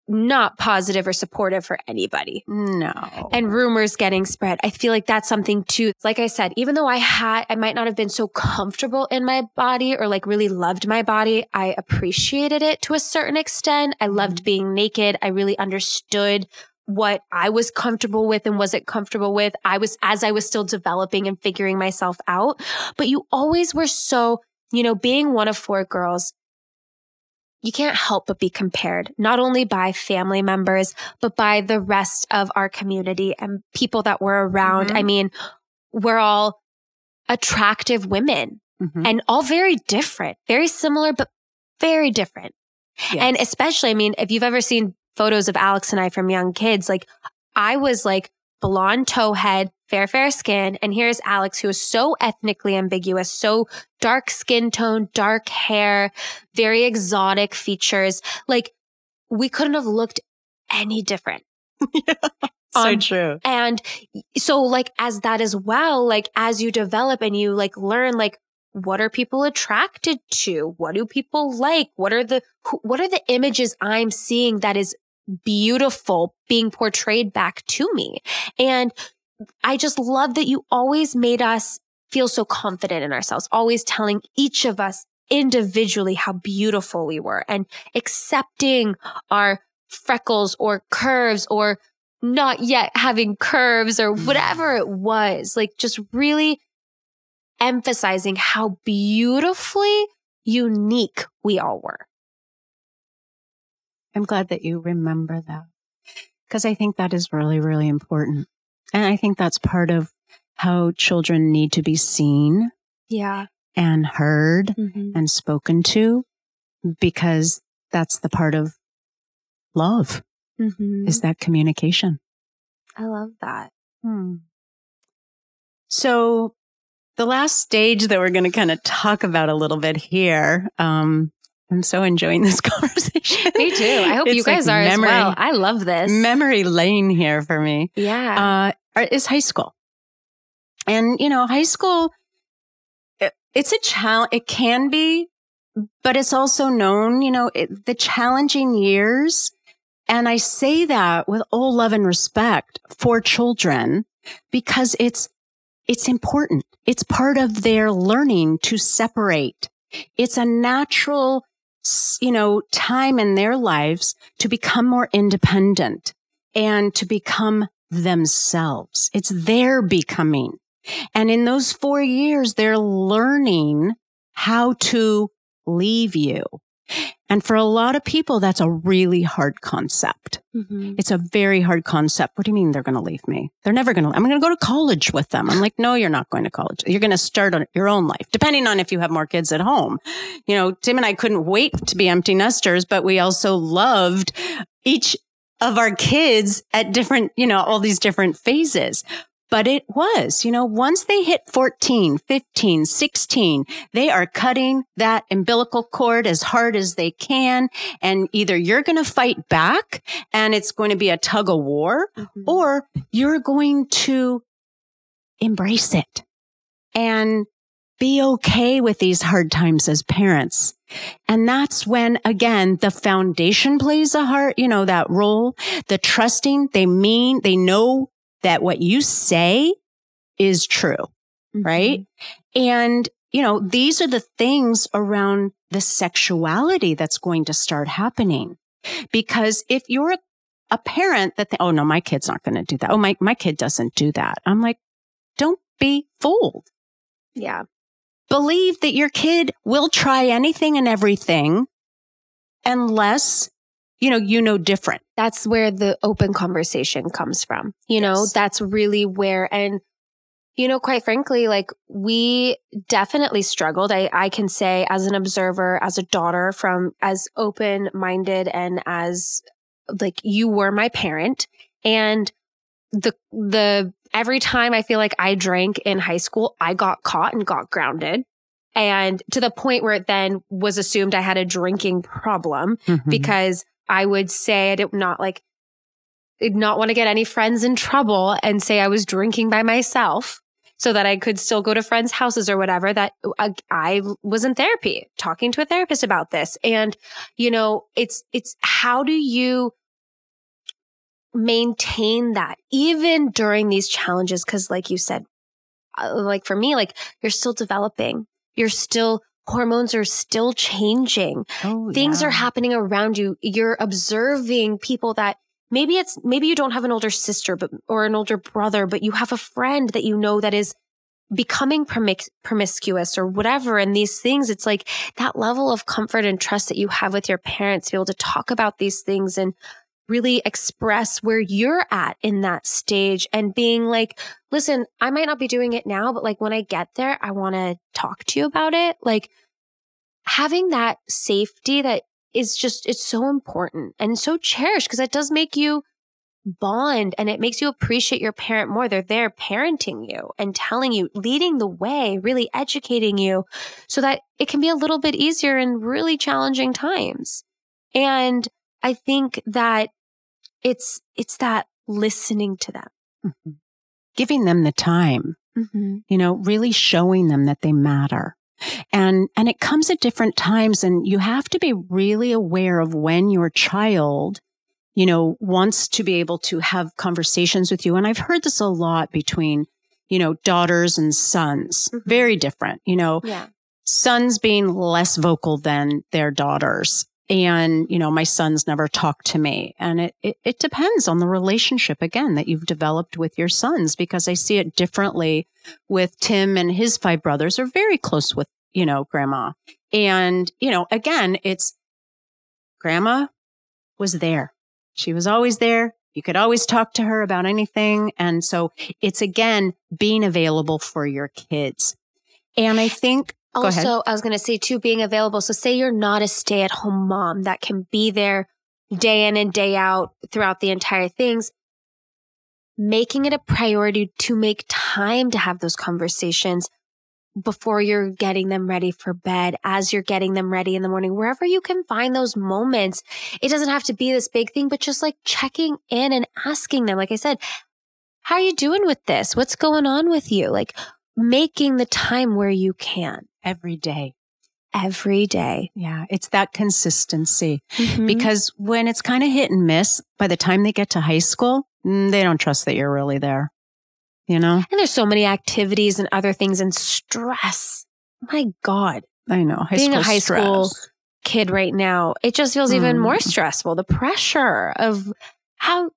not positive or supportive for anybody. No. And rumors getting spread. I feel like that's something too. Like I said, even though I had, I might not have been so comfortable in my body or like really loved my body, I appreciated it to a certain extent. I loved mm-hmm. being naked. I really understood what I was comfortable with and wasn't comfortable with. I was, as I was still developing and figuring myself out. But you always were so, you know, being one of four girls, you can't help but be compared, not only by family members, but by the rest of our community and people that were around. Mm-hmm. I mean, we're all attractive women mm-hmm. and all very different, very similar, but very different. Yes. And especially, I mean, if you've ever seen photos of Alex and I from young kids, like I was like blonde towhead, fair, fair skin. And here's Alex, who is so ethnically ambiguous, so dark skin tone, dark hair, very exotic features. Like we couldn't have looked any different. yeah, so um, true. And so like as that as well, like as you develop and you like learn like what are people attracted to? What do people like? What are the, what are the images I'm seeing that is beautiful being portrayed back to me? And I just love that you always made us feel so confident in ourselves, always telling each of us individually how beautiful we were and accepting our freckles or curves or not yet having curves or mm. whatever it was. Like just really emphasizing how beautifully unique we all were. I'm glad that you remember that because I think that is really, really important. And I think that's part of how children need to be seen. Yeah. And heard mm-hmm. and spoken to because that's the part of love. Mhm. is that communication. I love that. Hmm. So, the last stage that we're going to kind of talk about a little bit here. Um, I'm so enjoying this conversation. Me too. I hope It's you guys like are memory, as well. I love this. Memory lane here for me yeah. uh, is high school. And, you know, high school, it- it's a challenge. It can be, but it's also known, you know, it, the challenging years. And I say that with all love and respect for children because it's, it's important. It's part of their learning to separate. It's a natural, you know, time in their lives to become more independent and to become themselves. It's their becoming. And in those four years, they're learning how to leave you. And for a lot of people, that's a really hard concept. Mhm. It's a very hard concept. What do you mean they're going to leave me? They're never going to, I'm going to go to college with them. I'm like, no, you're not going to college. You're going to start on your own life, depending on if you have more kids at home. You know, Tim and I couldn't wait to be empty nesters, but we also loved each of our kids at different, you know, all these different phases. But it was, you know, once they hit 14, 15, 16, they are cutting that umbilical cord as hard as they can. And either you're going to fight back and it's going to be a tug of war Mhm. or you're going to embrace it and be okay with these hard times as parents. And that's when, again, the foundation plays a heart, you know, that role, the trusting, they mean, they know that what you say is true, mm-hmm. right? And, you know, these are the things around the sexuality that's going to start happening. Because if you're a, a parent that, th- oh no, my kid's not going to do that. Oh, my, my kid doesn't do that. I'm like, don't be fooled. Yeah. Believe that your kid will try anything and everything unless, you know, you know different. That's where the open conversation comes from. You know, that's really where, and, you know, quite frankly, like we definitely struggled. I, I can say as an observer, as a daughter from as open minded and as like you were my parent and the, the, every time I feel like I drank in high school, I got caught and got grounded. And to the point where it then was assumed I had a drinking problem mm-hmm. because I would say I did not like did not want to get any friends in trouble and say I was drinking by myself so that I could still go to friends' houses or whatever that uh, I was in therapy talking to a therapist about this. And you know it's it's how do you maintain that even during these challenges? Cuz like you said uh, like for me like you're still developing. You're still hormones are still changing Oh, things yeah. are happening around you. You're observing people that maybe it's, maybe you don't have an older sister, but, or an older brother, but you have a friend that you know that is becoming promis- promiscuous or whatever. And these things, it's like that level of comfort and trust that you have with your parents to be able to talk about these things and really express where you're at in that stage and being like, listen, I might not be doing it now, but like when I get there, I want to talk to you about it. Like having that safety that is just, it's so important and so cherished because it does make you bond and it makes you appreciate your parent more. They're there parenting you and telling you, leading the way, really educating you so that it can be a little bit easier in really challenging times. And I think that it's, it's that listening to them. Mhm. Giving them the time, Mm-hmm. you know, really showing them that they matter. And, and it comes at different times and you have to be really aware of when your child, you know, wants to be able to have conversations with you. And I've heard this a lot between, you know, daughters and sons. Mhm. Very different, you know, Yeah. sons being less vocal than their daughters. And, you know, my sons never talk to me. And it, it, it depends on the relationship again that you've developed with your sons because I see it differently with Tim and his five brothers are very close with, you know, grandma. And, you know, again, it's grandma was there. She was always there. You could always talk to her about anything. And so it's again being available for your kids. And I think. Also, I was going to say too, being available. So say you're not a stay at home mom that can be there day in and day out throughout the entire things, making it a priority to make time to have those conversations before you're getting them ready for bed, as you're getting them ready in the morning, wherever you can find those moments. It doesn't have to be this big thing, but just like checking in and asking them, like I said, how are you doing with this? What's going on with you? Like making the time where you can every day. Every day. Yeah, it's that consistency. Mhm. Because when it's kind of hit and miss, by the time they get to high school, mm, they don't trust that you're really there. You know? and there's so many activities and other things and stress. My God. I know. High Being a school high school kid right now, it just feels even Mm. more stressful. The pressure of how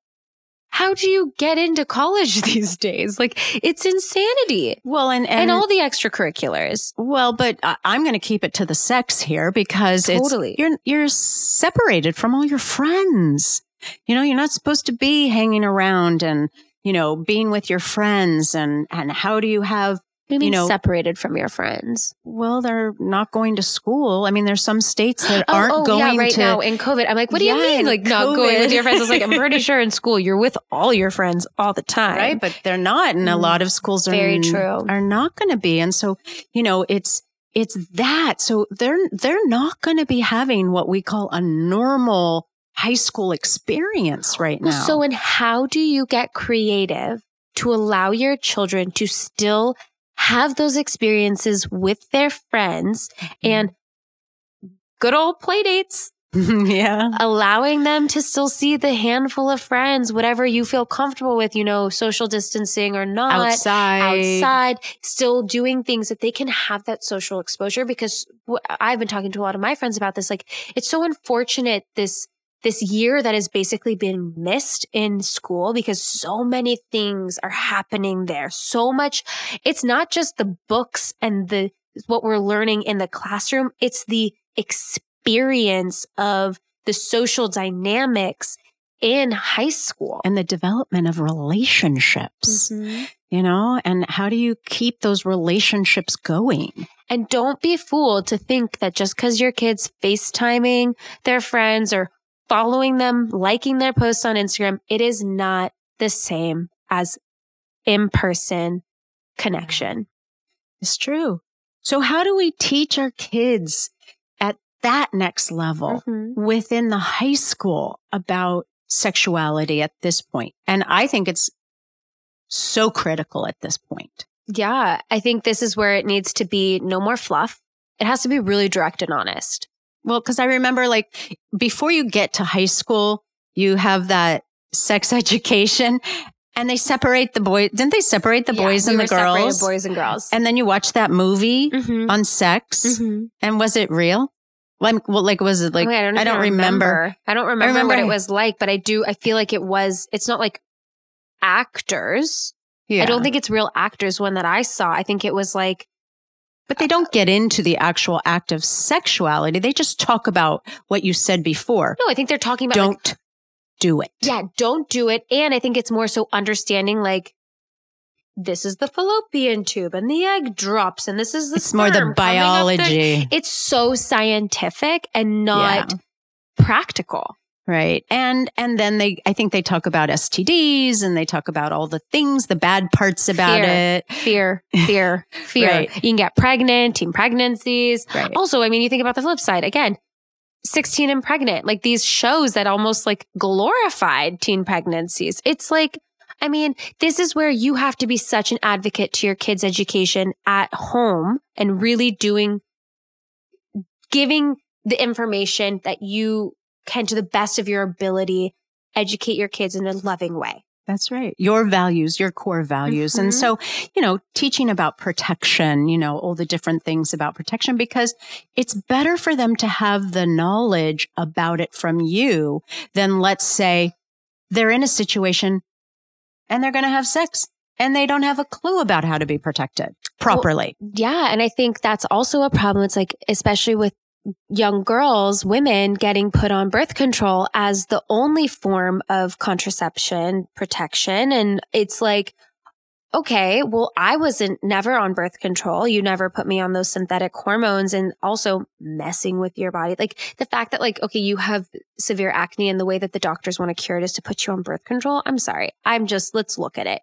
how do you get into college these days? Like it's insanity. Well, and, And, and, all the extracurriculars. well, but I- I'm going to keep it to the sex here because Totally. it's, you're, you're separated from all your friends. You know, you're not supposed to be hanging around and, you know, being with your friends and, and how do you have What do you mean know- separated from your friends? Well, they're not going to school. I mean, there's some states that aren't going Oh, yeah, right to. now in COVID. I'm like, what do you mean? Like not going with your friends? I was like, I'm pretty sure in school you're with all your friends all the time. Right, but they're not, and a Mm. lot of schools are Very true. are not going to be, and so you know it's it's that. So they're they're not going to be having what we call a normal high school experience right now. so and how do you get creative to allow your children to still have those experiences with their friends Mm-hmm. and good old play dates, yeah, allowing them to still see the handful of friends, whatever you feel comfortable with, you know, social distancing or not. outside, outside, still doing things that they can have that social exposure. Because I've been talking to a lot of my friends about this. Like, it's so unfortunate this this year that has basically been missed in school because so many things are happening there. So much. It's not just the books and the what we're learning in the classroom. It's the experience of the social dynamics in high school. and the development of relationships. Mhm. You know, and how do you keep those relationships going? And don't be fooled to think that just because your kid's FaceTiming their friends or following them, liking their posts on Instagram, it is not the same as in person connection. It's true. So how do we teach our kids at that next level? Mm-hmm. within the high school about sexuality at this point. And I think it's so critical at this point. Yeah, I think this is where it needs to be no more fluff. It has to be really direct and honest. Well, because I remember like before you get to high school, you have that sex education and they separate the boys. Didn't they separate the boys we and the girls? boys and girls. And then you watch that movie Mhm. on sex. Mhm. And was it real? Like, well, like was it like, Wait, I don't, I don't even remember. I don't remember, what remember- it was like, but I do. I feel like it was. It's not like actors. Yeah. I don't think it's real actors. One that I saw. I think it was like But they don't get into the actual act of sexuality. They just talk about what you said before. no. I think they're talking about Don't do it. yeah, don't do it. And I think it's more so understanding like this is the fallopian tube and the egg drops and this is the It's more the up the- biology. It's so scientific and not practical. Right. And and then they I think they talk about STDs and they talk about all the things, the bad parts about Fear. it. Fear, fear, fear. Right. You can get pregnant, teen pregnancies. Right. Also, I mean, you think about the flip side again. 16 and pregnant, like these shows that almost like glorified teen pregnancies. It's like, I mean, this is where you have to be such an advocate to your kids' education at home and really doing, giving the information that you can to the best of your ability, educate your kids in a loving way. That's right. Your values, your core values. And Mhm. so, you know, teaching about protection, you know, all the different things about protection because it's better for them to have the knowledge about it from you than let's say they're in a situation and they're going to have sex and they don't have a clue about how to be protected properly. Yeah. And I think that's also a problem. It's like, especially with young girls, women getting put on birth control as the only form of contraception protection. And it's like, okay, well, I wasn't never on birth control. You never put me on those synthetic hormones and also messing with your body. Like the fact that like, okay, you have severe acne and the way that the doctors want to cure it is to put you on birth control. I'm sorry. I'm just, let's look at it.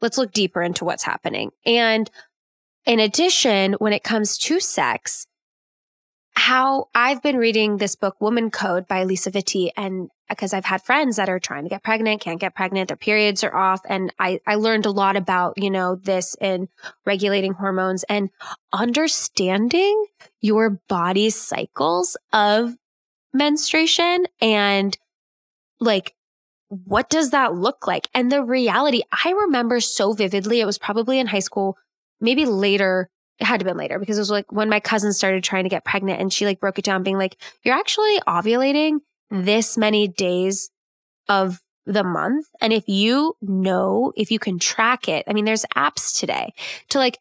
Let's look deeper into what's happening. And in addition, when it comes to sex, how I've been reading this book, Woman Code by Lisa Vitti, and uh, because I've had friends that are trying to get pregnant, can't get pregnant, their periods are off. And I, I learned a lot about, you know, this in regulating hormones and understanding your body's cycles of menstruation and like, what does that look like? And the reality, I remember so vividly, it was probably in high school, maybe later it had to been later because it was like when my cousin started trying to get pregnant and she like broke it down being like, you're actually ovulating this many days of the month. And if you know, if you can track it, I mean, there's apps today to like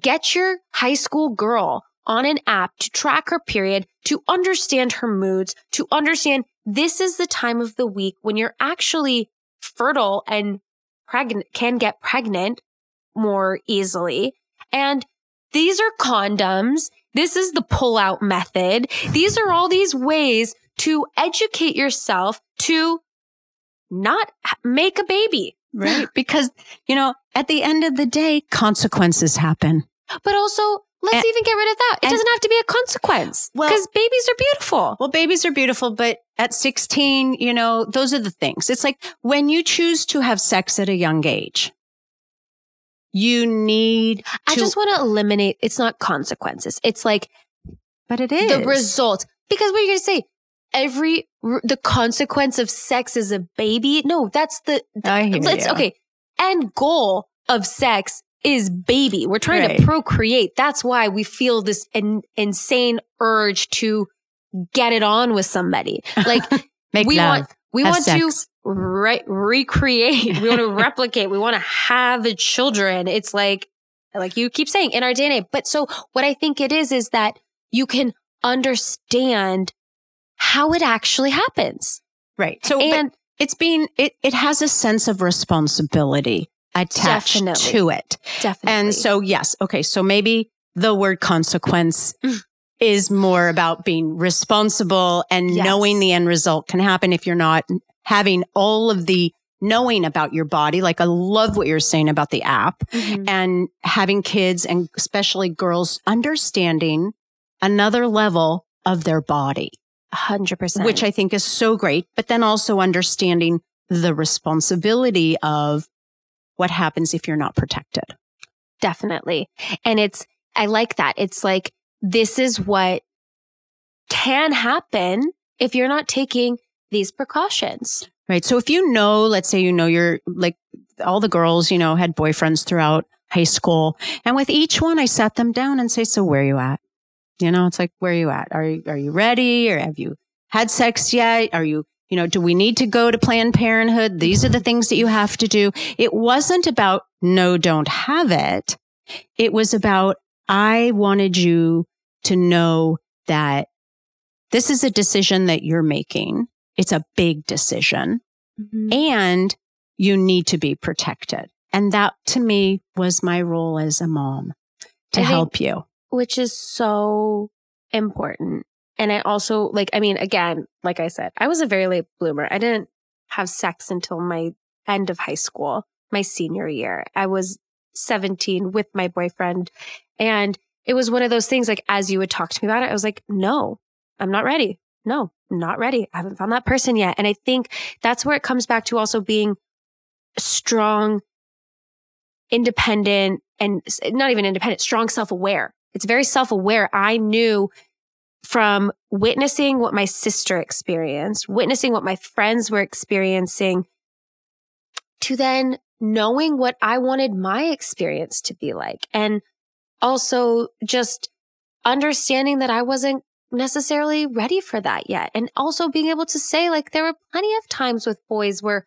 get your high school girl on an app to track her period, to understand her moods, to understand this is the time of the week when you're actually fertile and pregnant, can get pregnant more easily. And these are condoms. This is the pull out method. These are all these ways to educate yourself to not make a baby. Right. because, you know, at the end of the day, consequences happen. But also, let's and, even get rid of that. It and, doesn't have to be a consequence. Well, because babies are beautiful. Well, babies are beautiful, but at 16, you know, those are the things. It's like when you choose to have sex at a young age, you need to- I just want to eliminate it's not consequences. It's like but it is the result. Because what are you going to say? Every the consequence of sex is a baby? No, that's the I hear let's you. okay. End goal of sex is baby. We're trying right. to procreate. That's why we feel this in, insane urge to get it on with somebody. Like Make we love. want we want sex. to re- recreate. We want to replicate. We want to have children. It's like, like you keep saying in our DNA. But so what I think it is, is that you can understand how it actually happens. Right. So, and it's being, it, it has a sense of responsibility attached definitely, to it. Definitely. And so, yes. Okay. So maybe the word consequence mm. is more about being responsible and yes. knowing the end result can happen if you're not having all of the knowing about your body. Like I love what you're saying about the app mm-hmm. and having kids and especially girls understanding another level of their body. 100%. Which I think is so great. But then also understanding the responsibility of what happens if you're not protected. Definitely. And it's, I like that. It's like, this is what can happen if you're not taking these precautions. Right. So if you know, let's say you know you're like all the girls, you know, had boyfriends throughout high school. And with each one, I sat them down and say, so where are you at? You know, it's like, where are you at? Are you, are you ready? Or have you had sex yet? Are you, you know, do we need to go to Planned Parenthood? These are the things that you have to do. It wasn't about no, don't have it. It was about, I wanted you to know that this is a decision that you're making it's a big decision mm-hmm. and you need to be protected. And that to me was my role as a mom to help you. Which is so important. And I also like, I mean, again, like I said, I was a very late bloomer. I didn't have sex until my end of high school, my senior year. I was 17 with my boyfriend. And it was one of those things like, as you would talk to me about it, I was like, no, I'm not ready no, not ready. I haven't found that person yet. And I think that's where it comes back to also being strong, independent, and not even independent, strong self aware. It's very self aware. I knew from witnessing what my sister experienced, witnessing what my friends were experiencing, to then knowing what I wanted my experience to be like. And also just understanding that I wasn't necessarily ready for that yet. And also being able to say, like, there were plenty of times with boys where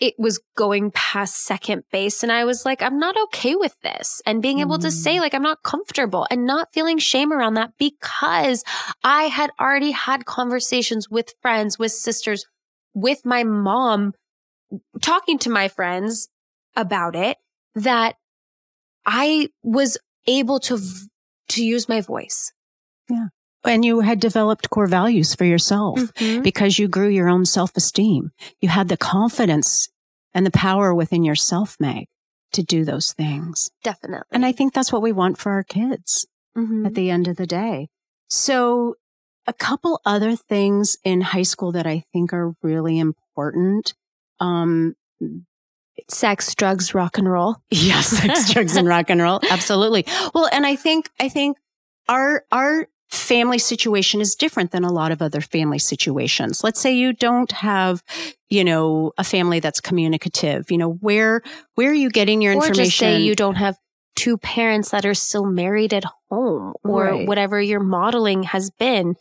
it was going past second base and I was like, I'm not okay with this. And being able mm. to say, mm. like, I'm not comfortable and not feeling shame around that because I had already had conversations with friends, with sisters, with my mom, talking to my friends about it that I was able to to use my voice. Yeah. And you had developed core values for yourself mm-hmm. because you grew your own self esteem. You had the confidence and the power within yourself, Meg, to do those things. Definitely. And I think that's what we want for our kids mm-hmm. at the end of the day. So a couple other things in high school that I think are really important. Um, sex, drugs, rock and roll. Yes, sex, drugs, and rock and roll. Absolutely. Well, and I think I think our our family situation is different than a lot of other family situations. Let's say you don't have, you know, a family that's communicative. You know, where where are you getting your information? Or just say you don't have two parents that are still married at home, or right. whatever your modeling has been.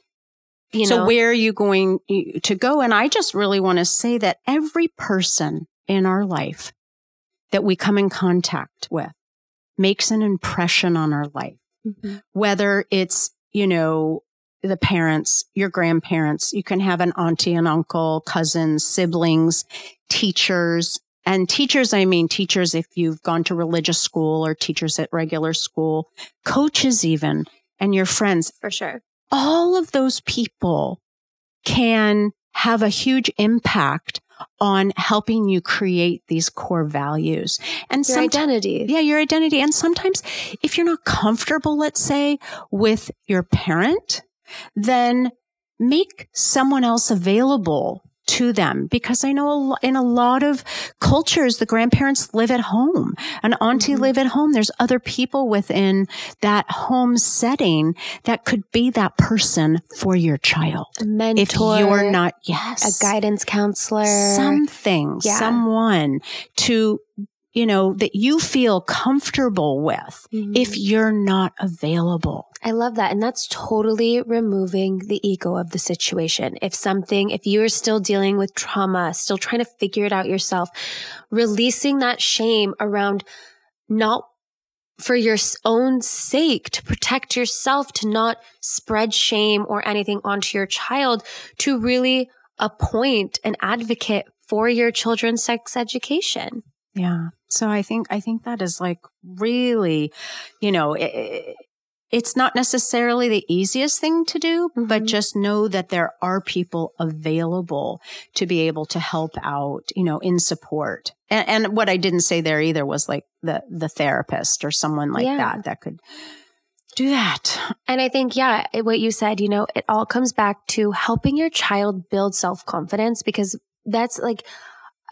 You know? So where are you going to go? And I just really want to say that every person in our life that we come in contact with makes an impression on our life. Mm-hmm. Whether it's, you know, the parents, your grandparents, you can have an auntie and uncle, cousins, siblings, teachers, and teachers, I mean teachers if you've gone to religious school or teachers at regular school, coaches even, and your friends. For sure. All of those people can have a huge impact on helping you create these core values and your identity. Yeah, your identity. And sometimes if you're not comfortable, let's say with your parent, then make someone else available to them because I know in a lot of cultures, the grandparents live at home, an auntie mm-hmm. live at home. There's other people within that home setting that could be that person for your child. A mentor. If you're not, yes. A guidance counselor. Something, yeah. someone to you know, that you feel comfortable with mm-hmm. if you're not available. I love that. And that's totally removing the ego of the situation. If something, if you're still dealing with trauma, still trying to figure it out yourself, releasing that shame around not for your own sake, to protect yourself, to not spread shame or anything onto your child, to really appoint an advocate for your children's sex education. Yeah. So I think I think that is like really, you know, it, it's not necessarily the easiest thing to do, mm-hmm. but just know that there are people available to be able to help out, you know, in support. And, and what I didn't say there either was like the the therapist or someone like yeah. that that could do that. And I think, yeah, what you said, you know, it all comes back to helping your child build self confidence because that's like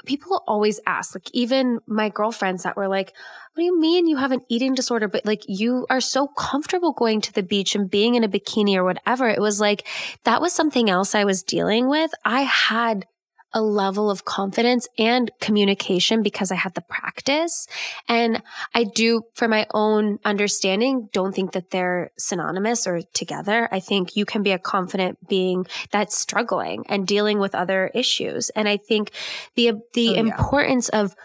people always ask, like even my girlfriends that were like, what do you mean you have an eating disorder? But like you are so comfortable going to the beach and being in a bikini or whatever. It was like, that was something else I was dealing with. I had a level of confidence and communication because I had the practice. And I do, for my own understanding, don't think that they're synonymous or together. I think you can be a confident being that's struggling and dealing with other issues. And I think the, the oh, importance of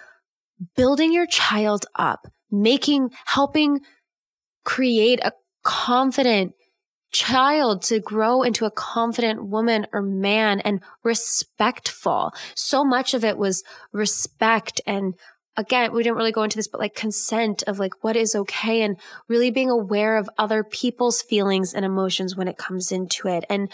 building your child up, making, helping create a confident, child to grow into a confident woman or man and respectful. So much of it was respect and again, we didn't really go into this, but like consent of like what is okay and really being aware of other people's feelings and emotions when it comes into it. And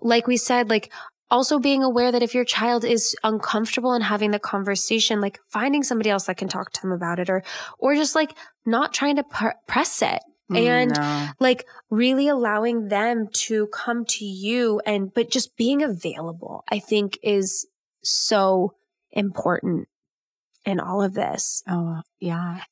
like we said, like also being aware that if your child is uncomfortable and having the conversation, like finding somebody else that can talk to them about it or, or just like not trying to pr- press it and no. like really allowing them to come to you and but just being available i think is so important in all of this. Oh yeah.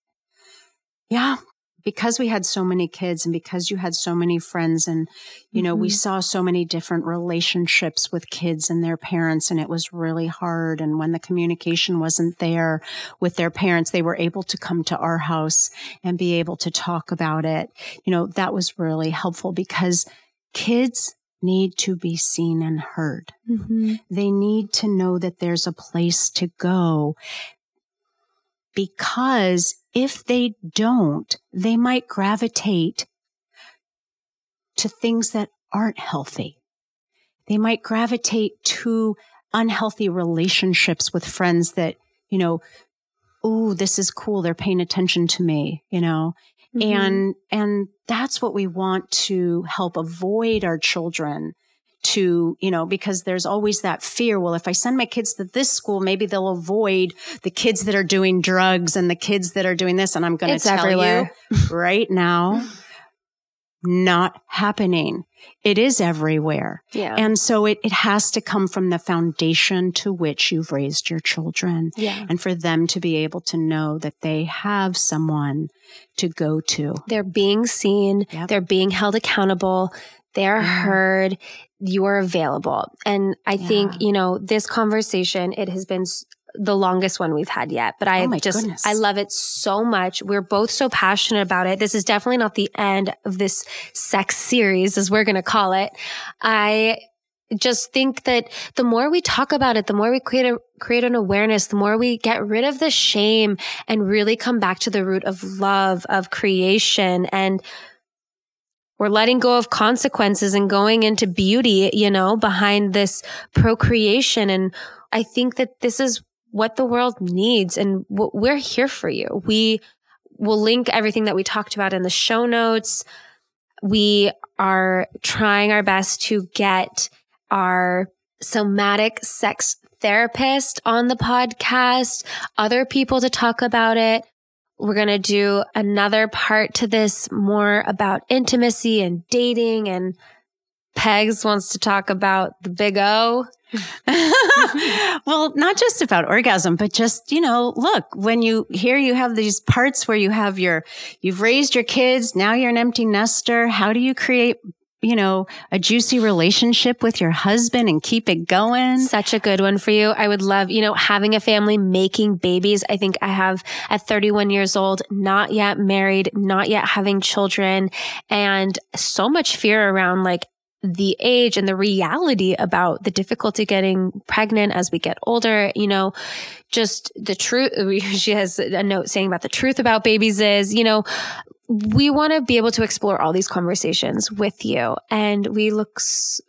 Yeah because we had so many kids and because you had so many friends and you know mm-hmm. we saw so many different relationships with kids and their parents and it was really hard and when the communication wasn't there with their parents they were able to come to our house and be able to talk about it you know that was really helpful because kids need to be seen and heard. Mm-hmm. They need to know that there's a place to go because if they don't, they might gravitate to things that aren't healthy. They might gravitate to unhealthy relationships with friends that, you know, oh, this is cool. They're paying attention to me, you know? Mm-hmm. And, and that's what we want to help avoid our children to, you know, because there's always that fear. Well, if I send my kids to this school, maybe they'll avoid the kids that are doing drugs and the kids that are doing this. And I'm going to tell everywhere. you right now, not happening. It is everywhere. Yeah. And so it, it has to come from the foundation to which you've raised your children. Yeah. And for them to be able to know that they have someone to go to. They're being seen. Yep. They're being held accountable. They're yeah. Mm-hmm. heard. You're available. And I yeah. think, you know, this conversation, it has been the longest one we've had yet, but I oh just, goodness. I love it so much. We're both so passionate about it. This is definitely not the end of this sex series, as we're going to call it. I just think that the more we talk about it, the more we create a, create an awareness, the more we get rid of the shame and really come back to the root of love, of creation and we're letting go of consequences and going into beauty, you know, behind this procreation. And I think that this is what the world needs and we're here for you. We will link everything that we talked about in the show notes. We are trying our best to get our somatic sex therapist on the podcast, other people to talk about it. We're going to do another part to this more about intimacy and dating and Pegs wants to talk about the big O. well, not just about orgasm, but just, you know, look, when you here you have these parts where you have your, you've raised your kids, now you're an empty nester. How do you create, you know, a juicy relationship with your husband and keep it going? Such a good one for you. I would love, you know, having a family, making babies. I think I have at 31 years old, not yet married, not yet having children and so much fear around like, the age and the reality about the difficulty getting pregnant as we get older, you know, just the truth. She has a note saying about the truth about babies is, you know, we want to be able to explore all these conversations with you and we look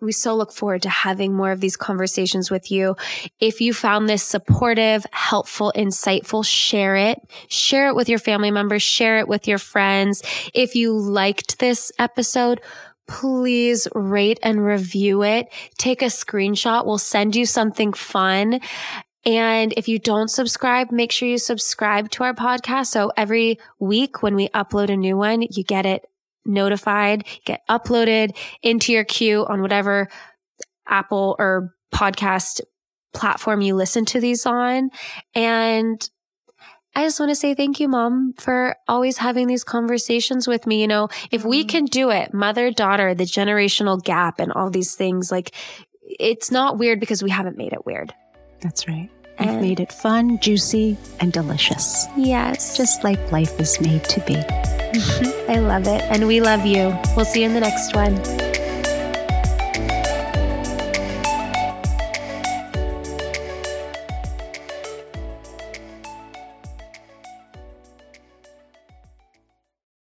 we so look forward to having more of these conversations with you if you found this supportive helpful insightful share it share it with your family members share it with your friends if you liked this episode please rate and review it. Take a screenshot. We'll send you something fun. And if you don't subscribe, make sure you subscribe to our podcast. So every week when we upload a new one, you get it notified, get uploaded into your queue on whatever Apple or podcast platform you listen to these on. And I just want to say thank you, mom, for always having these conversations with me. You know, if we mm-hmm. can do it, mother, daughter, the generational gap and all these things, like it's not weird because we haven't made it weird. That's right. And made it fun, juicy, and delicious. Yes. Just like life is made to be. I love it. And we love you. We'll see you in the next one.